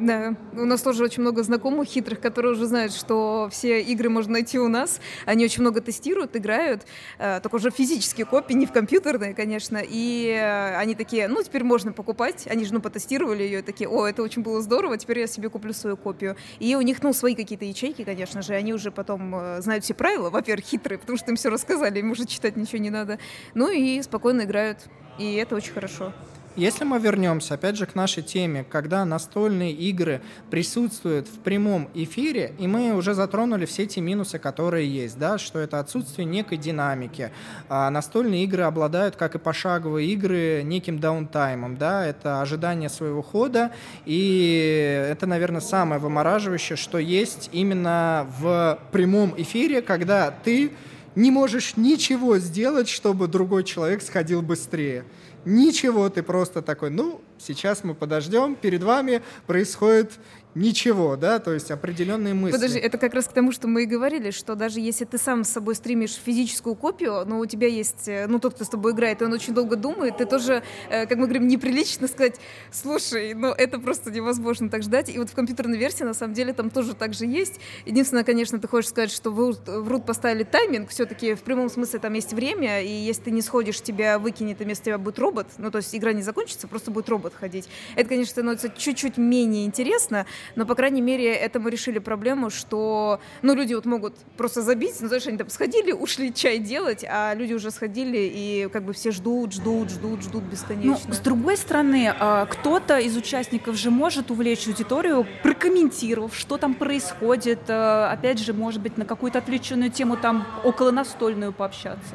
Да, у нас тоже очень много знакомых хитрых, которые уже знают, что все игры можно найти у нас. Они очень много тестируют, играют, э, только уже физические копии, не в компьютерные, конечно. И э, они такие, ну, теперь можно покупать. Они же, ну, потестировали ее, такие, о, это очень было здорово, теперь я себе куплю свою копию. И у них, ну, свои какие-то ячейки, конечно же, они уже потом э, знают все правила, во-первых, хитрые, потому что им все рассказали, им уже читать ничего не надо. Ну и спокойно играют, и это очень хорошо. Если мы вернемся, опять же, к нашей теме, когда настольные игры присутствуют в прямом эфире, и мы уже затронули все те минусы, которые есть, да, что это отсутствие некой динамики. А настольные игры обладают, как и пошаговые игры, неким даунтаймом, да, это ожидание своего хода, и это, наверное, самое вымораживающее, что есть именно в прямом эфире, когда ты не можешь ничего сделать, чтобы другой человек сходил быстрее. Ничего, ты просто такой, ну, сейчас мы подождем, перед вами происходит ничего, да, то есть определенные мысли. Подожди, это как раз к тому, что мы и говорили, что даже если ты сам с собой стримишь физическую копию, но у тебя есть, э, ну, тот, кто с тобой играет, и он очень долго думает, ты тоже, э, как мы говорим, неприлично сказать, слушай, ну, это просто невозможно так ждать. И вот в компьютерной версии, на самом деле, там тоже так же есть. Единственное, конечно, ты хочешь сказать, что в root поставили тайминг, все-таки в прямом смысле там есть время, и если ты не сходишь, тебя выкинет, и вместо тебя будет робот, ну, то есть игра не закончится, просто будет робот ходить. Это, конечно, становится чуть-чуть менее интересно, но, по крайней мере, это мы решили проблему, что, ну, люди вот могут просто забить, ну, знаешь, они там сходили, ушли чай делать, а люди уже сходили, и как бы все ждут, ждут, ждут, ждут бесконечно. Ну, с другой стороны, а, кто-то из участников же может увлечь аудиторию, прокомментировав, что там происходит, а, опять же, может быть, на какую-то отвлеченную тему там около настольную пообщаться.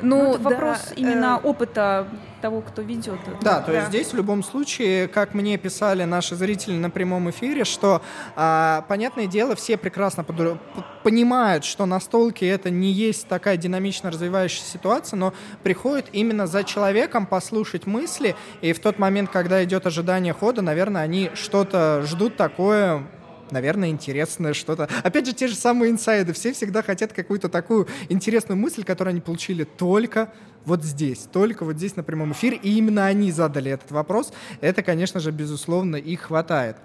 Ну, ну это вопрос да, именно э... опыта того, кто ведет это. Да, то да. есть здесь в любом случае, как мне писали наши зрители на прямом эфире, что, а, понятное дело, все прекрасно под, понимают, что настолки это не есть такая динамично развивающаяся ситуация, но приходят именно за человеком послушать мысли, и в тот момент, когда идет ожидание хода, наверное, они что-то ждут такое наверное, интересное что-то. Опять же, те же самые инсайды. Все всегда хотят какую-то такую интересную мысль, которую они получили только вот здесь, только вот здесь на прямом эфире, и именно они задали этот вопрос. Это, конечно же, безусловно, их хватает.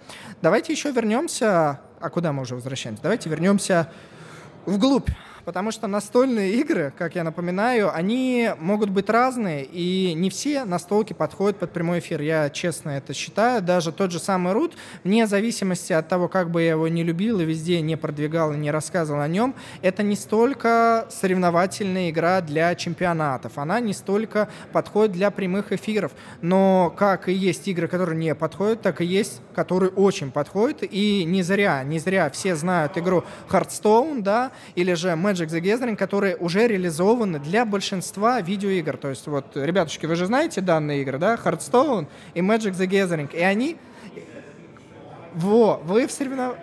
Давайте еще вернемся... А куда мы уже возвращаемся? Давайте вернемся вглубь потому что настольные игры, как я напоминаю, они могут быть разные, и не все настолки подходят под прямой эфир. Я честно это считаю. Даже тот же самый Рут, вне зависимости от того, как бы я его не любил и везде не продвигал и не рассказывал о нем, это не столько соревновательная игра для чемпионатов, она не столько подходит для прямых эфиров. Но как и есть игры, которые не подходят, так и есть, которые очень подходят. И не зря, не зря все знают игру Hearthstone, да, или же Magic the Gathering, которые уже реализованы для большинства видеоигр. То есть вот, ребятушки, вы же знаете данные игры, да? Hearthstone и Magic the Gathering. И они... Во, вы в соревнованиях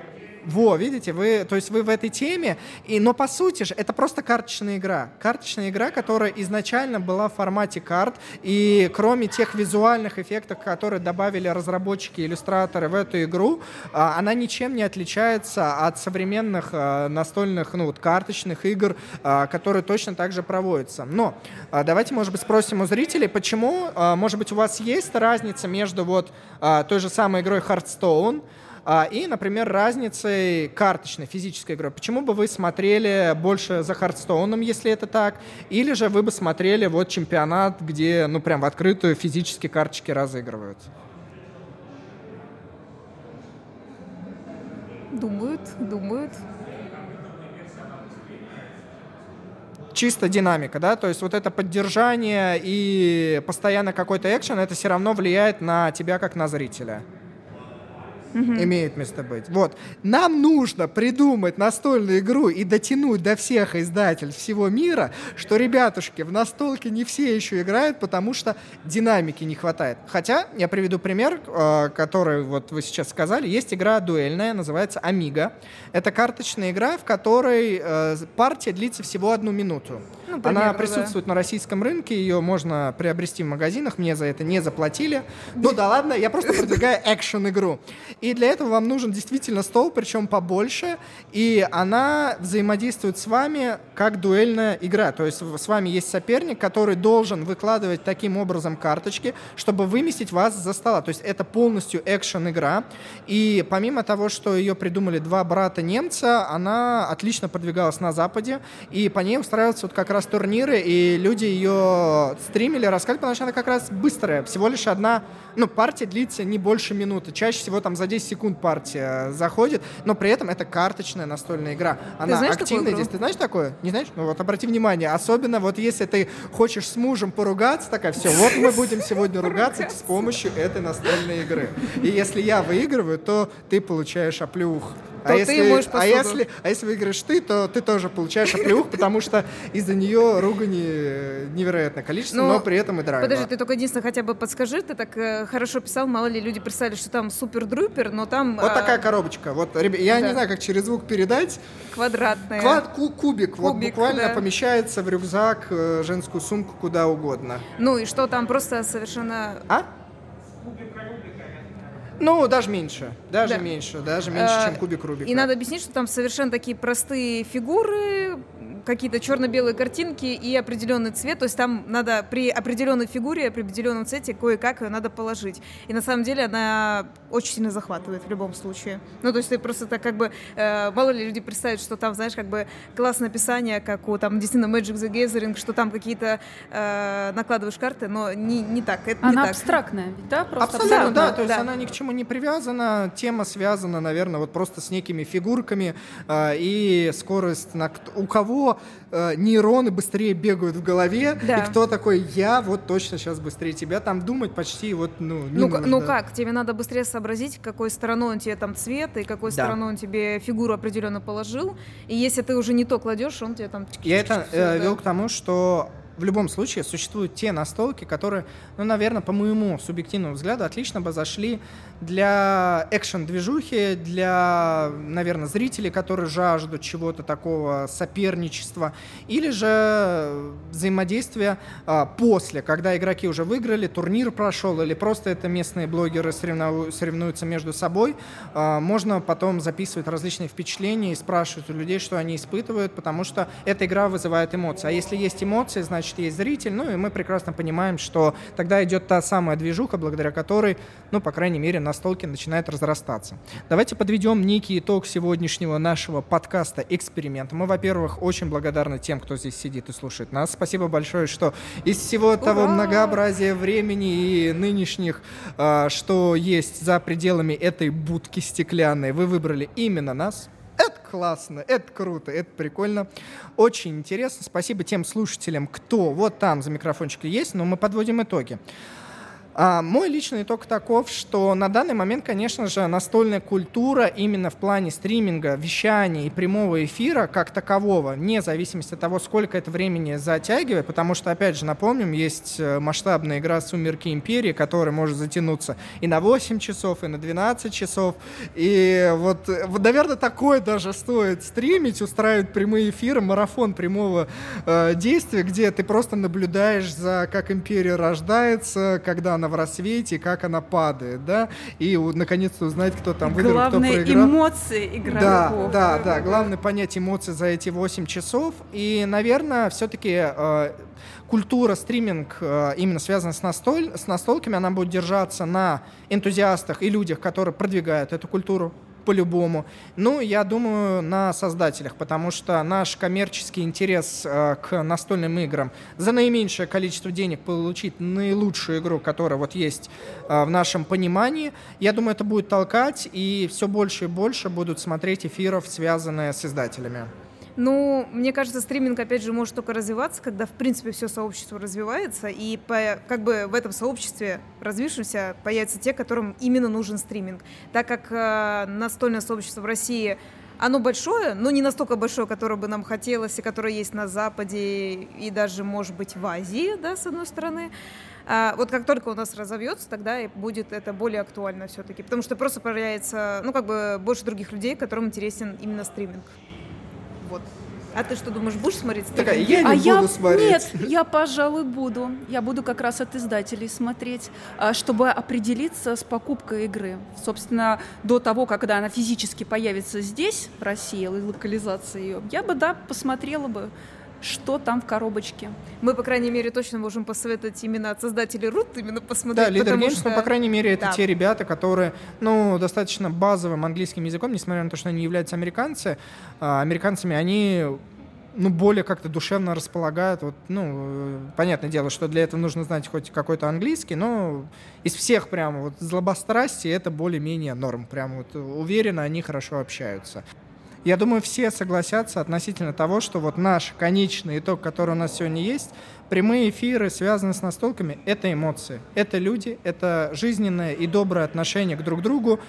во, видите, вы, то есть вы в этой теме, и, но по сути же это просто карточная игра. Карточная игра, которая изначально была в формате карт, и кроме тех визуальных эффектов, которые добавили разработчики, иллюстраторы в эту игру, а, она ничем не отличается от современных а, настольных, ну вот, карточных игр, а, которые точно так же проводятся. Но давайте, может быть, спросим у зрителей, почему, может быть, у вас есть разница между вот той же самой игрой Hearthstone, и, например, разницей карточной, физической игры. Почему бы вы смотрели больше за Хардстоуном, если это так? Или же вы бы смотрели вот чемпионат, где, ну, прям в открытую физически карточки разыгрывают? Думают, думают. чисто динамика, да, то есть вот это поддержание и постоянно какой-то экшен, это все равно влияет на тебя как на зрителя угу. имеет место быть. Вот. Нам нужно придумать настольную игру и дотянуть до всех издательств всего мира, что, ребятушки, в настолке не все еще играют, потому что динамики не хватает. Хотя, я приведу пример, э, который вот вы сейчас сказали. Есть игра дуэльная, называется Амига. Это карточная игра, в которой э, партия длится всего одну минуту. Ну, примерно, Она присутствует да. на российском рынке, ее можно приобрести в магазинах, мне за это не заплатили. Ну да ладно, я просто продвигаю экшен-игру. И для этого вам нужен действительно стол, причем побольше, и она взаимодействует с вами как дуэльная игра. То есть с вами есть соперник, который должен выкладывать таким образом карточки, чтобы выместить вас за стола. То есть это полностью экшен-игра. И помимо того, что ее придумали два брата немца, она отлично продвигалась на Западе, и по ней устраиваются вот как раз турниры, и люди ее стримили, рассказывали, потому что она как раз быстрая. Всего лишь одна, ну, партия длится не больше минуты. Чаще всего там за 10 секунд партия заходит, но при этом это карточная настольная игра. Она активная здесь. Ты знаешь такое? Не знаешь? Ну вот обрати внимание. Особенно вот если ты хочешь с мужем поругаться, такая, все, вот мы будем сегодня ругаться с помощью этой настольной игры. И если я выигрываю, то ты получаешь оплюх а если, ты моешь посуду. А если, а если выиграешь ты, то ты тоже получаешь оплеух, потому что из-за нее ругани невероятное количество, но, но при этом и драйва. Подожди, ты только единственное хотя бы подскажи, ты так э, хорошо писал, мало ли люди представили, что там супер-друпер, но там... Вот а... такая коробочка. Вот, я не знаю, как через звук передать. Квадратная. Квад, ку, кубик, вот буквально помещается в рюкзак, э, женскую сумку, куда угодно. Ну и что там просто совершенно... А? Ну, даже меньше. Даже да. меньше. Даже меньше, а, чем кубик Рубика. И надо объяснить, что там совершенно такие простые фигуры, какие-то черно-белые картинки и определенный цвет. То есть там надо при определенной фигуре, при определенном цвете кое-как ее надо положить. И на самом деле она очень сильно захватывает в любом случае. Ну, то есть ты просто так как бы... Э, мало ли люди представят, что там, знаешь, как бы классное описание, как у там действительно Magic the Gathering, что там какие-то э, накладываешь карты, но не, не так. Это она не абстрактная, ведь, да? Просто абсолютно, да. То есть да. она ни к чему не привязана. Тема связана, наверное, вот просто с некими фигурками э, и скорость на... У кого э, нейроны быстрее бегают в голове, да. и кто такой, я вот точно сейчас быстрее тебя, там думать почти вот, ну, не ну, нужно. ну как, тебе надо быстрее сообразить, какой стороной он тебе там цвет, и какой да. стороной он тебе фигуру определенно положил, и если ты уже не то кладешь, он тебе там... Я это э, вел к тому, что в любом случае существуют те настолки, которые, ну, наверное, по моему субъективному взгляду, отлично бы зашли для экшен-движухи, для, наверное, зрителей, которые жаждут чего-то такого соперничества, или же взаимодействия а, после, когда игроки уже выиграли, турнир прошел, или просто это местные блогеры соревнуют, соревнуются между собой, а, можно потом записывать различные впечатления и спрашивать у людей, что они испытывают, потому что эта игра вызывает эмоции. А если есть эмоции, значит, есть зритель, ну и мы прекрасно понимаем, что тогда идет та самая движуха, благодаря которой, ну, по крайней мере, настолки начинает разрастаться. Давайте подведем некий итог сегодняшнего нашего подкаста «Эксперимент». Мы, во-первых, очень благодарны тем, кто здесь сидит и слушает нас. Спасибо большое, что из всего Ура! того многообразия времени и нынешних, а, что есть за пределами этой будки стеклянной, вы выбрали именно нас. Классно, это круто, это прикольно. Очень интересно. Спасибо тем слушателям, кто вот там за микрофончиком есть, но мы подводим итоги. А мой личный итог таков, что на данный момент, конечно же, настольная культура именно в плане стриминга, вещания и прямого эфира как такового, вне зависимости от того, сколько это времени затягивает, потому что, опять же, напомним, есть э, масштабная игра «Сумерки Империи», которая может затянуться и на 8 часов, и на 12 часов. И вот, вот наверное, такое даже стоит стримить, устраивать прямые эфиры, марафон прямого э, действия, где ты просто наблюдаешь за, как Империя рождается, когда она в рассвете, как она падает, да, и наконец-то узнать, кто там выиграл, Главное, кто проиграл. эмоции игроков. Да, да, да, главное понять эмоции за эти 8 часов, и, наверное, все-таки э, культура стриминг э, именно связана с, настоль, с настолками, она будет держаться на энтузиастах и людях, которые продвигают эту культуру по-любому. Ну, я думаю, на создателях, потому что наш коммерческий интерес э, к настольным играм за наименьшее количество денег получить наилучшую игру, которая вот есть э, в нашем понимании, я думаю, это будет толкать, и все больше и больше будут смотреть эфиров, связанные с издателями. Ну, мне кажется, стриминг, опять же, может только развиваться, когда, в принципе, все сообщество развивается, и по, как бы в этом сообществе развившемся появятся те, которым именно нужен стриминг. Так как э, настольное сообщество в России оно большое, но не настолько большое, которое бы нам хотелось, и которое есть на Западе, и даже, может быть, в Азии, да, с одной стороны. А вот как только у нас разовьется, тогда и будет это более актуально все-таки, потому что просто появляется, ну, как бы больше других людей, которым интересен именно стриминг. Вот. А ты что думаешь, будешь смотреть? Такая, я не а буду я... смотреть. Нет, я, пожалуй, буду. Я буду как раз от издателей смотреть, а, чтобы определиться с покупкой игры. Собственно, до того, когда она физически появится здесь, в России, локализация ее, я бы, да, посмотрела бы что там в коробочке. Мы, по крайней мере, точно можем посоветовать именно от создателей Рут именно посмотреть. Да, Leader Games, что... ну, по крайней мере, это да. те ребята, которые, ну, достаточно базовым английским языком, несмотря на то, что они являются американцы, а, американцами, они ну, более как-то душевно располагают. Вот, ну, понятное дело, что для этого нужно знать хоть какой-то английский, но из всех прям вот злобострастий это более-менее норм. Прям вот уверенно они хорошо общаются. Я думаю, все согласятся относительно того, что вот наш конечный итог, который у нас сегодня есть, прямые эфиры, связанные с настолками, это эмоции, это люди, это жизненное и доброе отношение к друг другу,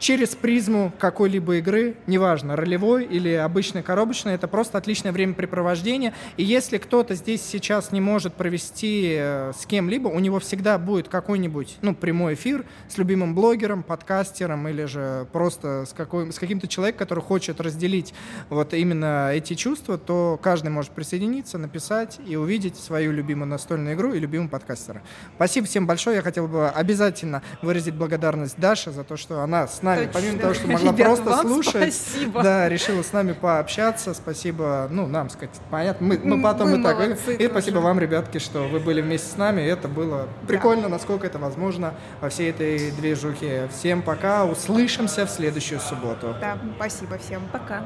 через призму какой-либо игры, неважно, ролевой или обычной коробочной, это просто отличное времяпрепровождение. И если кто-то здесь сейчас не может провести э, с кем-либо, у него всегда будет какой-нибудь ну, прямой эфир с любимым блогером, подкастером или же просто с, какой, с каким-то человеком, который хочет разделить вот именно эти чувства, то каждый может присоединиться, написать и увидеть свою любимую настольную игру и любимого подкастера. Спасибо всем большое. Я хотел бы обязательно выразить благодарность Даше за то, что она с нами нами. Точно. Помимо того, что могла Ребят, просто слушать, спасибо. да, решила с нами пообщаться. Спасибо, ну, нам сказать, понятно. Мы, мы потом мы и так говорим. И спасибо вам, ребятки, что вы были вместе с нами. Это было прикольно, да. насколько это возможно во всей этой движухе. Всем пока, услышимся в следующую субботу. Да, спасибо всем. Пока.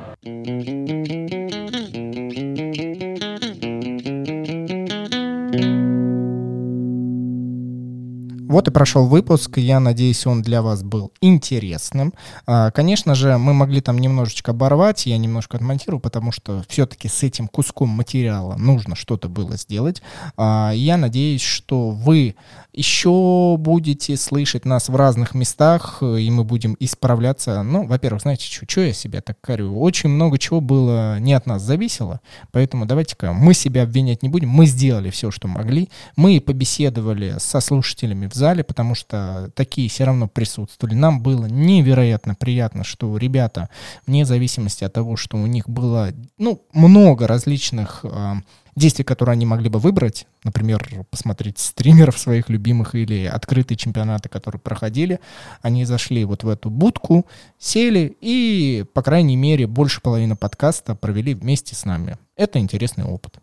Вот и прошел выпуск. Я надеюсь, он для вас был интересным. А, конечно же, мы могли там немножечко оборвать. Я немножко отмонтирую, потому что все-таки с этим куском материала нужно что-то было сделать. А, я надеюсь, что вы еще будете слышать нас в разных местах, и мы будем исправляться. Ну, во-первых, знаете, что, я себя так корю? Очень много чего было не от нас зависело, поэтому давайте-ка мы себя обвинять не будем. Мы сделали все, что могли. Мы побеседовали со слушателями в зале, потому что такие все равно присутствовали. Нам было невероятно приятно, что ребята, вне зависимости от того, что у них было, ну, много различных э, действий, которые они могли бы выбрать, например, посмотреть стримеров своих любимых или открытые чемпионаты, которые проходили, они зашли вот в эту будку, сели и, по крайней мере, больше половины подкаста провели вместе с нами. Это интересный опыт.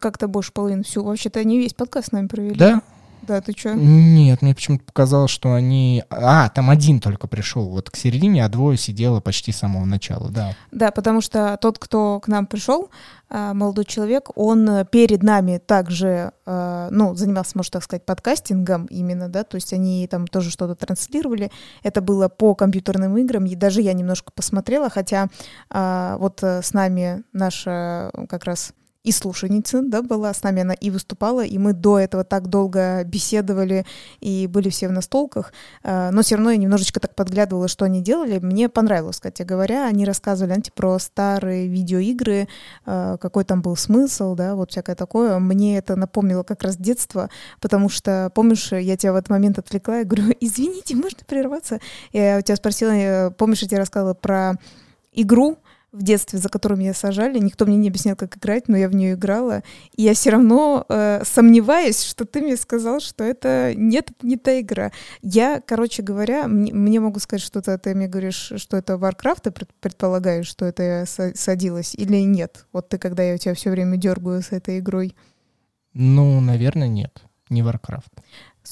Как-то больше половины всю. Вообще-то они весь подкаст с нами провели. Да, да, ты что? Нет, мне почему-то показалось, что они... А, там один только пришел вот к середине, а двое сидело почти с самого начала, да. Да, потому что тот, кто к нам пришел, а, молодой человек, он перед нами также, а, ну, занимался, можно так сказать, подкастингом именно, да, то есть они там тоже что-то транслировали. Это было по компьютерным играм, и даже я немножко посмотрела, хотя а, вот с нами наша как раз и слушательница, да, была с нами, она и выступала, и мы до этого так долго беседовали и были все в настолках, э, но все равно я немножечко так подглядывала, что они делали. Мне понравилось, кстати говоря, они рассказывали, знаете, про старые видеоигры, э, какой там был смысл, да, вот всякое такое. Мне это напомнило как раз детство, потому что, помнишь, я тебя в этот момент отвлекла, я говорю, извините, можно прерваться? Я у тебя спросила, э, помнишь, я тебе рассказывала про игру, в детстве, за которым меня сажали, никто мне не объяснял, как играть, но я в нее играла. И я все равно э, сомневаюсь, что ты мне сказал, что это нет, не та игра. Я, короче говоря, мне, мне могу сказать что-то, ты мне говоришь, что это Warcraft, ты предполагаешь, что это я садилась или нет? Вот ты, когда я у тебя все время дергаю с этой игрой. Ну, наверное, нет, не Warcraft.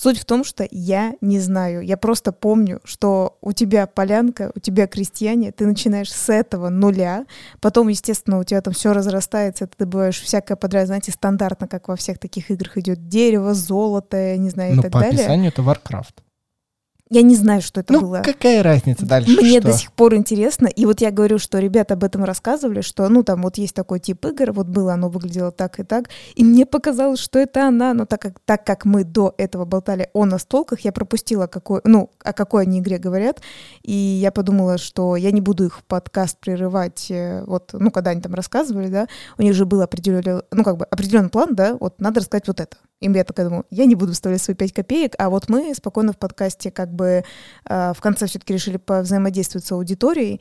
Суть в том, что я не знаю. Я просто помню, что у тебя полянка, у тебя крестьяне, ты начинаешь с этого нуля, потом, естественно, у тебя там все разрастается, ты добываешь всякое подряд, знаете, стандартно, как во всех таких играх идет дерево, золото, не знаю, Но и так по далее. описанию это Warcraft. Я не знаю, что это ну, было. какая разница дальше? Мне что? до сих пор интересно. И вот я говорю, что ребята об этом рассказывали, что, ну, там вот есть такой тип игр, вот было, оно выглядело так и так. И мне показалось, что это она. Но так как, так как мы до этого болтали о настолках, я пропустила, какой, ну, о какой они игре говорят. И я подумала, что я не буду их подкаст прерывать. Э, вот, ну, когда они там рассказывали, да, у них же был определенный, ну, как бы определенный план, да, вот надо рассказать вот это. И я такая думаю, я не буду вставлять свои пять копеек, а вот мы спокойно в подкасте как бы э, в конце все-таки решили повзаимодействовать с аудиторией,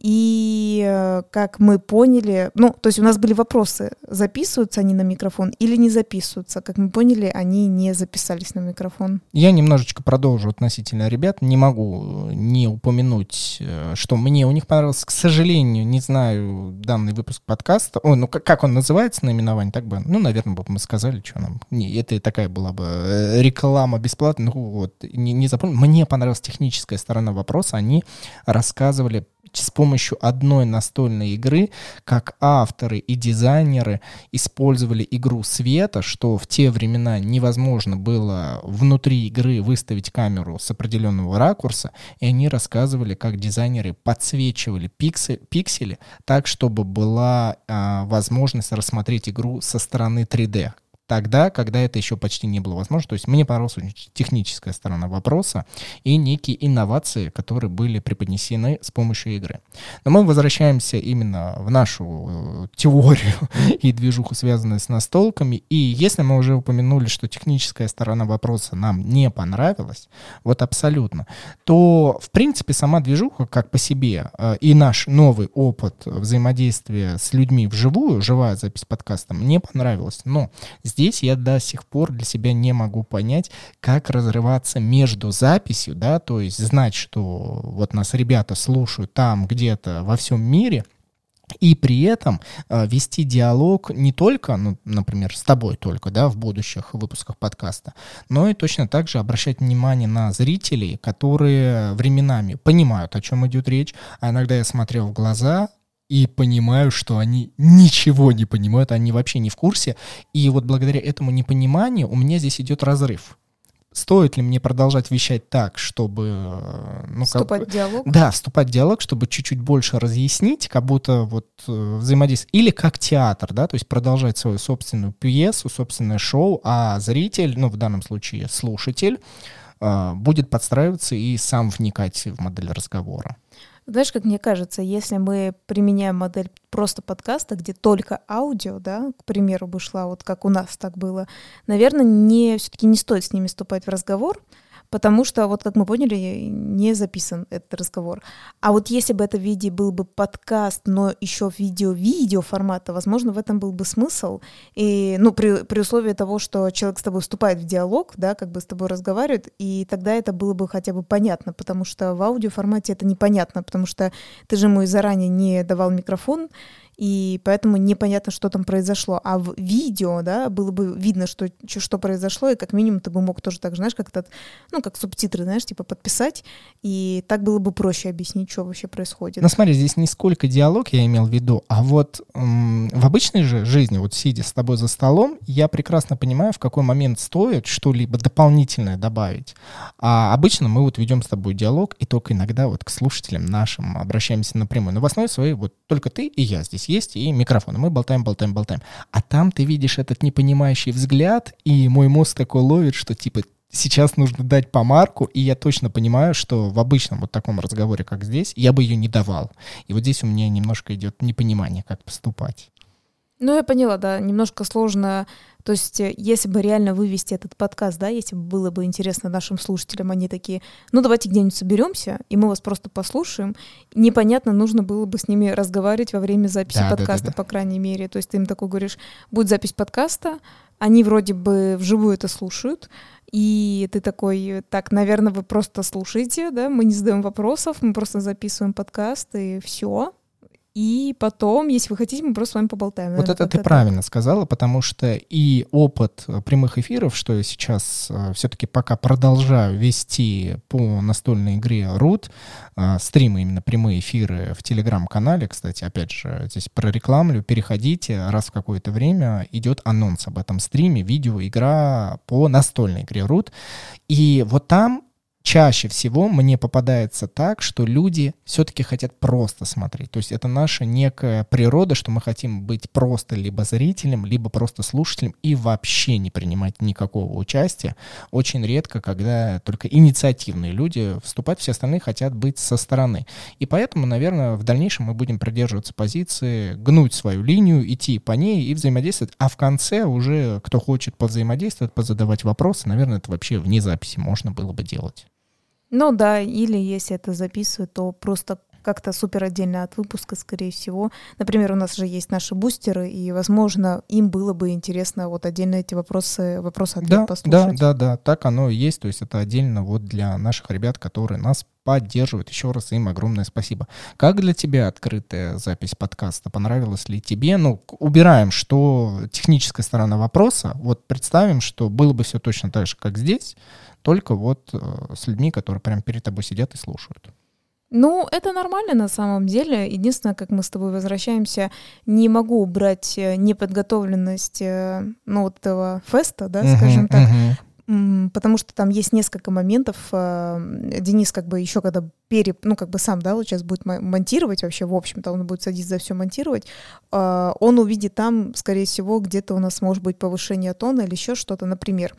И э, как мы поняли, ну, то есть у нас были вопросы, записываются они на микрофон или не записываются. Как мы поняли, они не записались на микрофон. Я немножечко продолжу относительно ребят. Не могу э, не упомянуть, э, что мне у них понравилось. К сожалению, не знаю данный выпуск подкаста. О, ну как, он называется, наименование, так бы, ну, наверное, бы мы сказали, что нам. Не, это такая была бы реклама бесплатная. Ну вот, не, не запомнил. Мне понравилась техническая сторона вопроса. Они рассказывали с помощью одной настольной игры, как авторы и дизайнеры использовали игру света, что в те времена невозможно было внутри игры выставить камеру с определенного ракурса, и они рассказывали, как дизайнеры подсвечивали пиксель, пиксели так, чтобы была а, возможность рассмотреть игру со стороны 3D, тогда, когда это еще почти не было возможно. То есть мне понравилась техническая сторона вопроса и некие инновации, которые были преподнесены с помощью игры. Но мы возвращаемся именно в нашу э, теорию и движуху, связанную с настолками. И если мы уже упомянули, что техническая сторона вопроса нам не понравилась, вот абсолютно, то, в принципе, сама движуха как по себе э, и наш новый опыт взаимодействия с людьми вживую, живая запись подкаста, мне понравилась. Но здесь здесь я до сих пор для себя не могу понять, как разрываться между записью, да, то есть знать, что вот нас ребята слушают там где-то во всем мире, и при этом э, вести диалог не только, ну, например, с тобой только, да, в будущих выпусках подкаста, но и точно так же обращать внимание на зрителей, которые временами понимают, о чем идет речь, а иногда я смотрел в глаза, и понимаю, что они ничего не понимают, они вообще не в курсе. И вот благодаря этому непониманию у меня здесь идет разрыв. Стоит ли мне продолжать вещать так, чтобы... Э, ну, вступать как, в диалог? Да, вступать в диалог, чтобы чуть-чуть больше разъяснить, как будто вот э, взаимодействие. Или как театр, да, то есть продолжать свою собственную пьесу, собственное шоу, а зритель, ну, в данном случае слушатель, э, будет подстраиваться и сам вникать в модель разговора. Знаешь, как мне кажется, если мы применяем модель просто подкаста, где только аудио, да, к примеру, бы шла, вот как у нас так было, наверное, не, все-таки не стоит с ними вступать в разговор, потому что, вот как мы поняли, не записан этот разговор. А вот если бы это в виде был бы подкаст, но еще видео-видео формата, возможно, в этом был бы смысл. И, ну, при, при условии того, что человек с тобой вступает в диалог, да, как бы с тобой разговаривает, и тогда это было бы хотя бы понятно, потому что в аудио формате это непонятно, потому что ты же ему заранее не давал микрофон, и поэтому непонятно, что там произошло. А в видео, да, было бы видно, что, что произошло, и как минимум ты бы мог тоже так, знаешь, как-то, ну, как субтитры, знаешь, типа подписать, и так было бы проще объяснить, что вообще происходит. Ну, смотри, здесь не сколько диалог я имел в виду, а вот м- в обычной же жизни, вот сидя с тобой за столом, я прекрасно понимаю, в какой момент стоит что-либо дополнительное добавить. А обычно мы вот ведем с тобой диалог, и только иногда вот к слушателям нашим обращаемся напрямую. Но в основе своей вот только ты и я здесь есть, и микрофон. Мы болтаем, болтаем, болтаем. А там ты видишь этот непонимающий взгляд, и мой мозг такой ловит, что типа сейчас нужно дать помарку, и я точно понимаю, что в обычном вот таком разговоре, как здесь, я бы ее не давал. И вот здесь у меня немножко идет непонимание, как поступать. Ну, я поняла, да, немножко сложно. То есть, э, если бы реально вывести этот подкаст, да, если бы было бы интересно нашим слушателям, они такие, ну, давайте где-нибудь соберемся, и мы вас просто послушаем. Непонятно, нужно было бы с ними разговаривать во время записи да, подкаста, да, да, да. по крайней мере. То есть, ты им такой говоришь, будет запись подкаста, они вроде бы вживую это слушают, и ты такой, так, наверное, вы просто слушаете, да, мы не задаем вопросов, мы просто записываем подкаст, и все. И потом, если вы хотите, мы просто с вами поболтаем. Вот это ты так. правильно сказала, потому что и опыт прямых эфиров, что я сейчас э, все-таки пока продолжаю вести по настольной игре Root, э, стримы именно прямые эфиры в телеграм-канале, кстати, опять же, здесь прорекламлю, переходите, раз в какое-то время идет анонс об этом стриме, видео, игра по настольной игре Root, и вот там чаще всего мне попадается так, что люди все-таки хотят просто смотреть. То есть это наша некая природа, что мы хотим быть просто либо зрителем, либо просто слушателем и вообще не принимать никакого участия. Очень редко, когда только инициативные люди вступают, все остальные хотят быть со стороны. И поэтому, наверное, в дальнейшем мы будем придерживаться позиции, гнуть свою линию, идти по ней и взаимодействовать. А в конце уже, кто хочет повзаимодействовать, позадавать вопросы, наверное, это вообще вне записи можно было бы делать. Ну да, или если это записывают, то просто как-то супер отдельно от выпуска, скорее всего. Например, у нас же есть наши бустеры, и, возможно, им было бы интересно вот отдельно эти вопросы, вопросы да, послушать. Да, да, да, так оно и есть. То есть это отдельно вот для наших ребят, которые нас поддерживают. Еще раз им огромное спасибо. Как для тебя открытая запись подкаста? Понравилась ли тебе? Ну, убираем, что техническая сторона вопроса. Вот представим, что было бы все точно так же, как здесь, только вот э, с людьми, которые прямо перед тобой сидят и слушают. Ну, это нормально на самом деле. Единственное, как мы с тобой возвращаемся, не могу убрать э, неподготовленность э, ну, вот этого феста, да, uh-huh, скажем так, uh-huh. потому что там есть несколько моментов. Денис как бы еще когда пере, ну как бы сам, да, вот сейчас будет монтировать вообще, в общем-то, он будет садиться за все монтировать, он увидит там, скорее всего, где-то у нас может быть повышение тона или еще что-то, например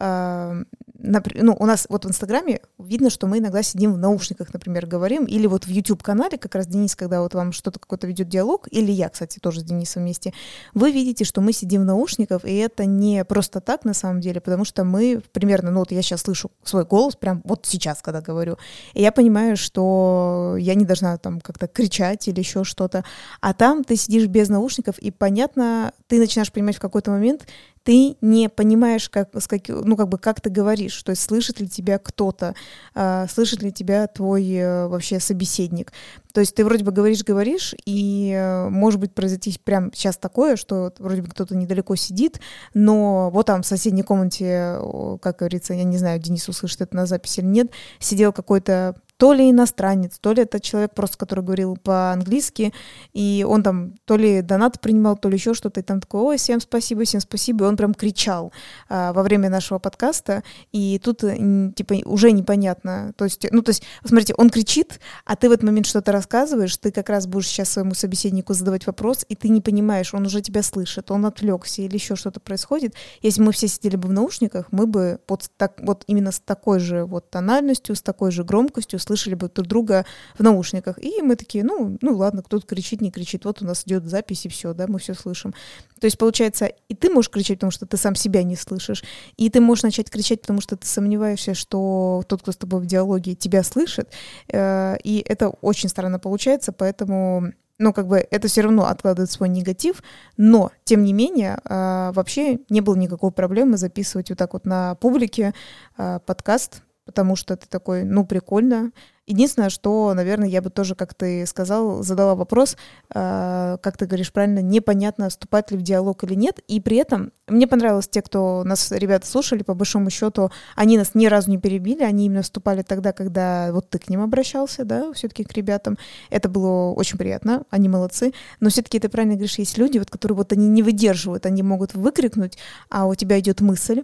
ну, у нас вот в Инстаграме видно, что мы иногда сидим в наушниках, например, говорим, или вот в YouTube-канале, как раз Денис, когда вот вам что-то какой-то ведет диалог, или я, кстати, тоже с Денисом вместе, вы видите, что мы сидим в наушниках, и это не просто так на самом деле, потому что мы примерно, ну вот я сейчас слышу свой голос, прям вот сейчас, когда говорю, и я понимаю, что я не должна там как-то кричать или еще что-то, а там ты сидишь без наушников, и понятно, ты начинаешь понимать в какой-то момент, ты не понимаешь, как, с как, ну, как бы, как ты говоришь, то есть слышит ли тебя кто-то, э, слышит ли тебя твой э, вообще собеседник. То есть ты вроде бы говоришь-говоришь, и э, может быть произойти прямо сейчас такое, что вроде бы кто-то недалеко сидит, но вот там в соседней комнате, как говорится, я не знаю, Денис услышит это на записи или нет, сидел какой-то то ли иностранец, то ли это человек просто, который говорил по-английски, и он там то ли донат принимал, то ли еще что-то, и там такой, ой, всем спасибо, всем спасибо, и он прям кричал а, во время нашего подкаста, и тут типа уже непонятно, то есть, ну то есть, смотрите, он кричит, а ты в этот момент что-то рассказываешь, ты как раз будешь сейчас своему собеседнику задавать вопрос, и ты не понимаешь, он уже тебя слышит, он отвлекся или еще что-то происходит. Если мы все сидели бы в наушниках, мы бы вот так вот именно с такой же вот тональностью, с такой же громкостью слышали бы друг друга в наушниках. И мы такие, ну, ну ладно, кто-то кричит, не кричит, вот у нас идет запись, и все, да, мы все слышим. То есть, получается, и ты можешь кричать, потому что ты сам себя не слышишь, и ты можешь начать кричать, потому что ты сомневаешься, что тот, кто с тобой в диалоге, тебя слышит, э, и это очень странно получается, поэтому ну, как бы это все равно откладывает свой негатив, но, тем не менее, э, вообще не было никакой проблемы записывать вот так вот на публике э, подкаст, потому что ты такой, ну, прикольно. Единственное, что, наверное, я бы тоже, как ты сказал, задала вопрос, э, как ты говоришь правильно, непонятно, вступать ли в диалог или нет. И при этом мне понравилось те, кто нас, ребята, слушали, по большому счету, они нас ни разу не перебили, они именно вступали тогда, когда вот ты к ним обращался, да, все-таки к ребятам. Это было очень приятно, они молодцы. Но все-таки ты правильно говоришь, есть люди, вот, которые вот они не выдерживают, они могут выкрикнуть, а у тебя идет мысль,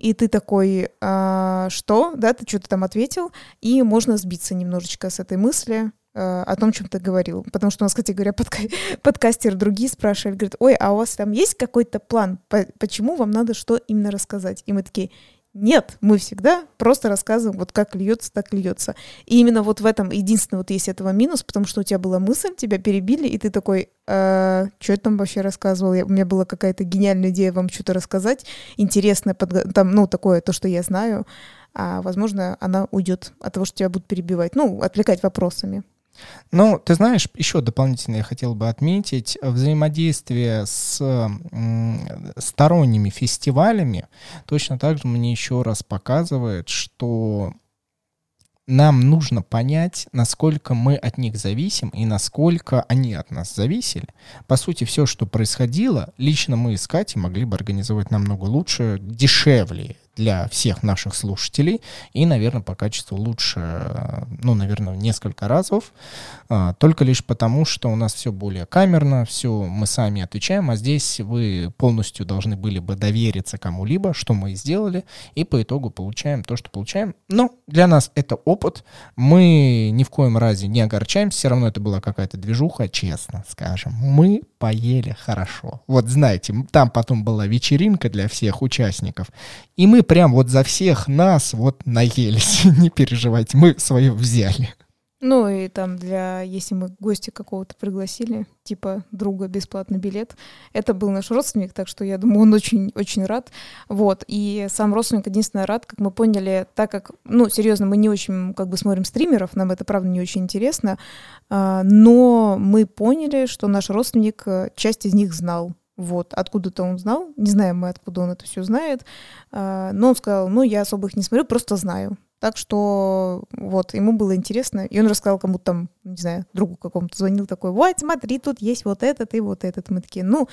и ты такой, а, что, да, ты что-то там ответил, и можно сбиться немножечко с этой мысли, а, о том, чем ты говорил. Потому что у нас, кстати говоря, подка подкастеры другие спрашивали, говорят, ой, а у вас там есть какой-то план, по почему вам надо что именно рассказать? И мы такие, нет, мы всегда просто рассказываем, вот как льется, так льется. И именно вот в этом единственный вот есть этого минус, потому что у тебя была мысль, тебя перебили, и ты такой, э, что я там вообще рассказывал? Я, у меня была какая-то гениальная идея вам что-то рассказать, интересное, под, там, ну, такое, то, что я знаю, а, возможно, она уйдет от того, что тебя будут перебивать, ну, отвлекать вопросами. Ну, ты знаешь, еще дополнительно я хотел бы отметить взаимодействие с сторонними фестивалями. Точно так же мне еще раз показывает, что нам нужно понять, насколько мы от них зависим и насколько они от нас зависели. По сути, все, что происходило, лично мы с Катей могли бы организовать намного лучше, дешевле для всех наших слушателей и, наверное, по качеству лучше, ну, наверное, несколько разов, а, только лишь потому, что у нас все более камерно, все мы сами отвечаем, а здесь вы полностью должны были бы довериться кому-либо, что мы и сделали, и по итогу получаем то, что получаем. Но для нас это опыт, мы ни в коем разе не огорчаемся, все равно это была какая-то движуха, честно скажем. Мы поели хорошо. Вот знаете, там потом была вечеринка для всех участников, и мы прям вот за всех нас вот наелись. Не переживайте, мы свое взяли. Ну и там для, если мы гостя какого-то пригласили, типа друга бесплатный билет, это был наш родственник, так что я думаю, он очень-очень рад. Вот, и сам родственник единственное рад, как мы поняли, так как, ну, серьезно, мы не очень как бы смотрим стримеров, нам это правда не очень интересно, а, но мы поняли, что наш родственник э, часть из них знал, вот, откуда-то он знал, не знаем мы, откуда он это все знает, а, но он сказал, ну, я особо их не смотрю, просто знаю. Так что вот, ему было интересно. И он рассказал кому-то там, не знаю, другу какому-то звонил такой, вот, смотри, тут есть вот этот и вот этот. Мы такие, ну,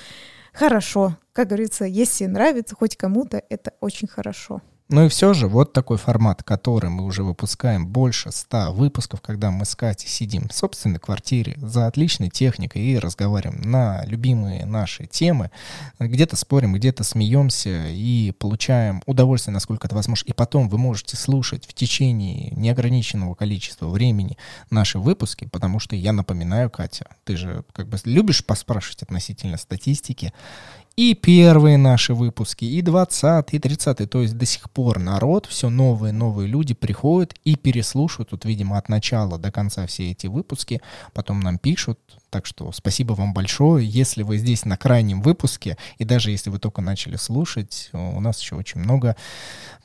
хорошо. Как говорится, если нравится хоть кому-то, это очень хорошо. Ну и все же, вот такой формат, который мы уже выпускаем больше ста выпусков, когда мы с Катей сидим в собственной квартире за отличной техникой и разговариваем на любимые наши темы, где-то спорим, где-то смеемся и получаем удовольствие, насколько это возможно. И потом вы можете слушать в течение неограниченного количества времени наши выпуски, потому что я напоминаю, Катя, ты же как бы любишь поспрашивать относительно статистики, и первые наши выпуски, и 20 и 30 то есть до сих пор народ, все новые новые люди приходят и переслушивают, тут, видимо, от начала до конца все эти выпуски, потом нам пишут, так что спасибо вам большое, если вы здесь на крайнем выпуске, и даже если вы только начали слушать, у нас еще очень много,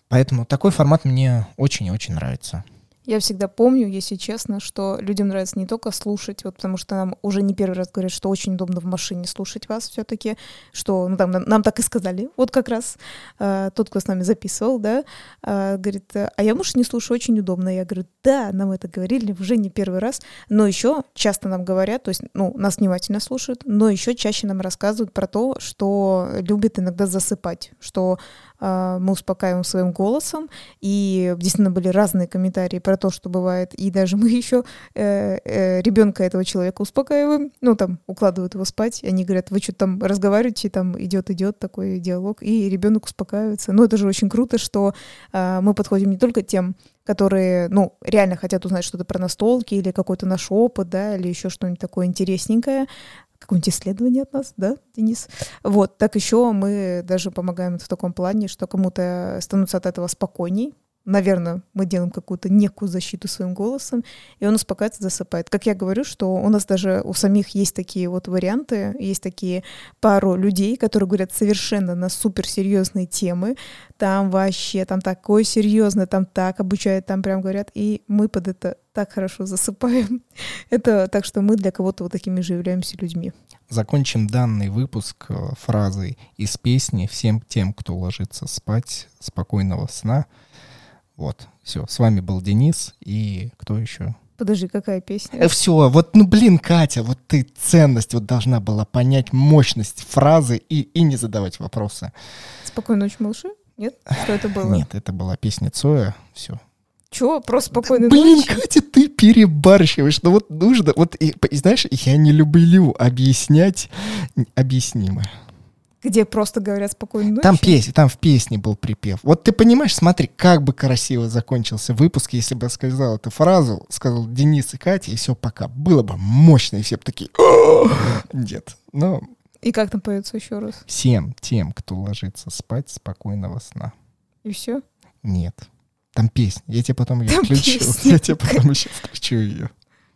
поэтому такой формат мне очень и очень нравится. Я всегда помню, если честно, что людям нравится не только слушать, вот потому что нам уже не первый раз говорят, что очень удобно в машине слушать вас все-таки, что ну, там, нам, нам так и сказали, вот как раз э, тот, кто с нами записывал, да, э, говорит, а я муж не слушаю, очень удобно. Я говорю, да, нам это говорили уже не первый раз, но еще часто нам говорят, то есть, ну, нас внимательно слушают, но еще чаще нам рассказывают про то, что любят иногда засыпать, что мы успокаиваем своим голосом, и действительно были разные комментарии про то, что бывает, и даже мы еще э, э, ребенка этого человека успокаиваем, ну, там, укладывают его спать, и они говорят, вы что там разговариваете, там идет-идет такой диалог, и ребенок успокаивается. Ну, это же очень круто, что э, мы подходим не только тем, которые, ну, реально хотят узнать что-то про настолки или какой-то наш опыт, да, или еще что-нибудь такое интересненькое, какое-нибудь исследование от нас, да, Денис? Вот, так еще мы даже помогаем в таком плане, что кому-то становится от этого спокойней, наверное, мы делаем какую-то некую защиту своим голосом, и он успокаивается, засыпает. Как я говорю, что у нас даже у самих есть такие вот варианты, есть такие пару людей, которые говорят совершенно на суперсерьезные темы, там вообще, там такое серьезное, там так обучают, там прям говорят, и мы под это так хорошо засыпаем. это так что мы для кого-то вот такими же являемся людьми. Закончим данный выпуск э, фразой из песни «Всем тем, кто ложится спать, спокойного сна». Вот, все. С вами был Денис и кто еще? Подожди, какая песня? Э, все, вот, ну блин, Катя, вот ты ценность вот должна была понять мощность фразы и, и не задавать вопросы. Спокойной ночи, малыши? Нет? Что это было? Нет, это была песня Цоя. Все. Чего? Просто спокойной Блин, ночи? Блин, Катя, ты перебарщиваешь. Ну вот нужно, вот, и, знаешь, я не люблю объяснять объяснимое где просто говорят спокойной ночи. Там песня, там в песне был припев. Вот ты понимаешь, смотри, как бы красиво закончился выпуск, если бы я сказал эту фразу, сказал Денис и Катя, и все, пока. Было бы мощно, и все бы такие, нет. Но... И как там поется еще раз? Всем тем, кто ложится спать, спокойного сна. И все? Нет. Там песня. Я тебе потом ее там включу. Песня. Я тебе потом еще включу ее.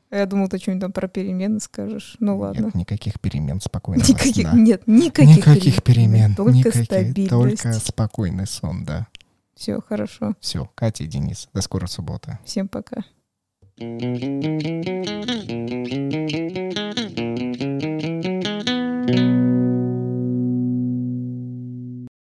Я думал, ты что-нибудь там про перемены скажешь. Ну ладно. Нет, никаких перемен, спокойно. Никаких, сна. Нет, никаких, никаких перемен. Только никаких, стабильность. Только спокойный сон, да. Все, хорошо. Все, Катя и Денис, до скорой субботы. Всем пока.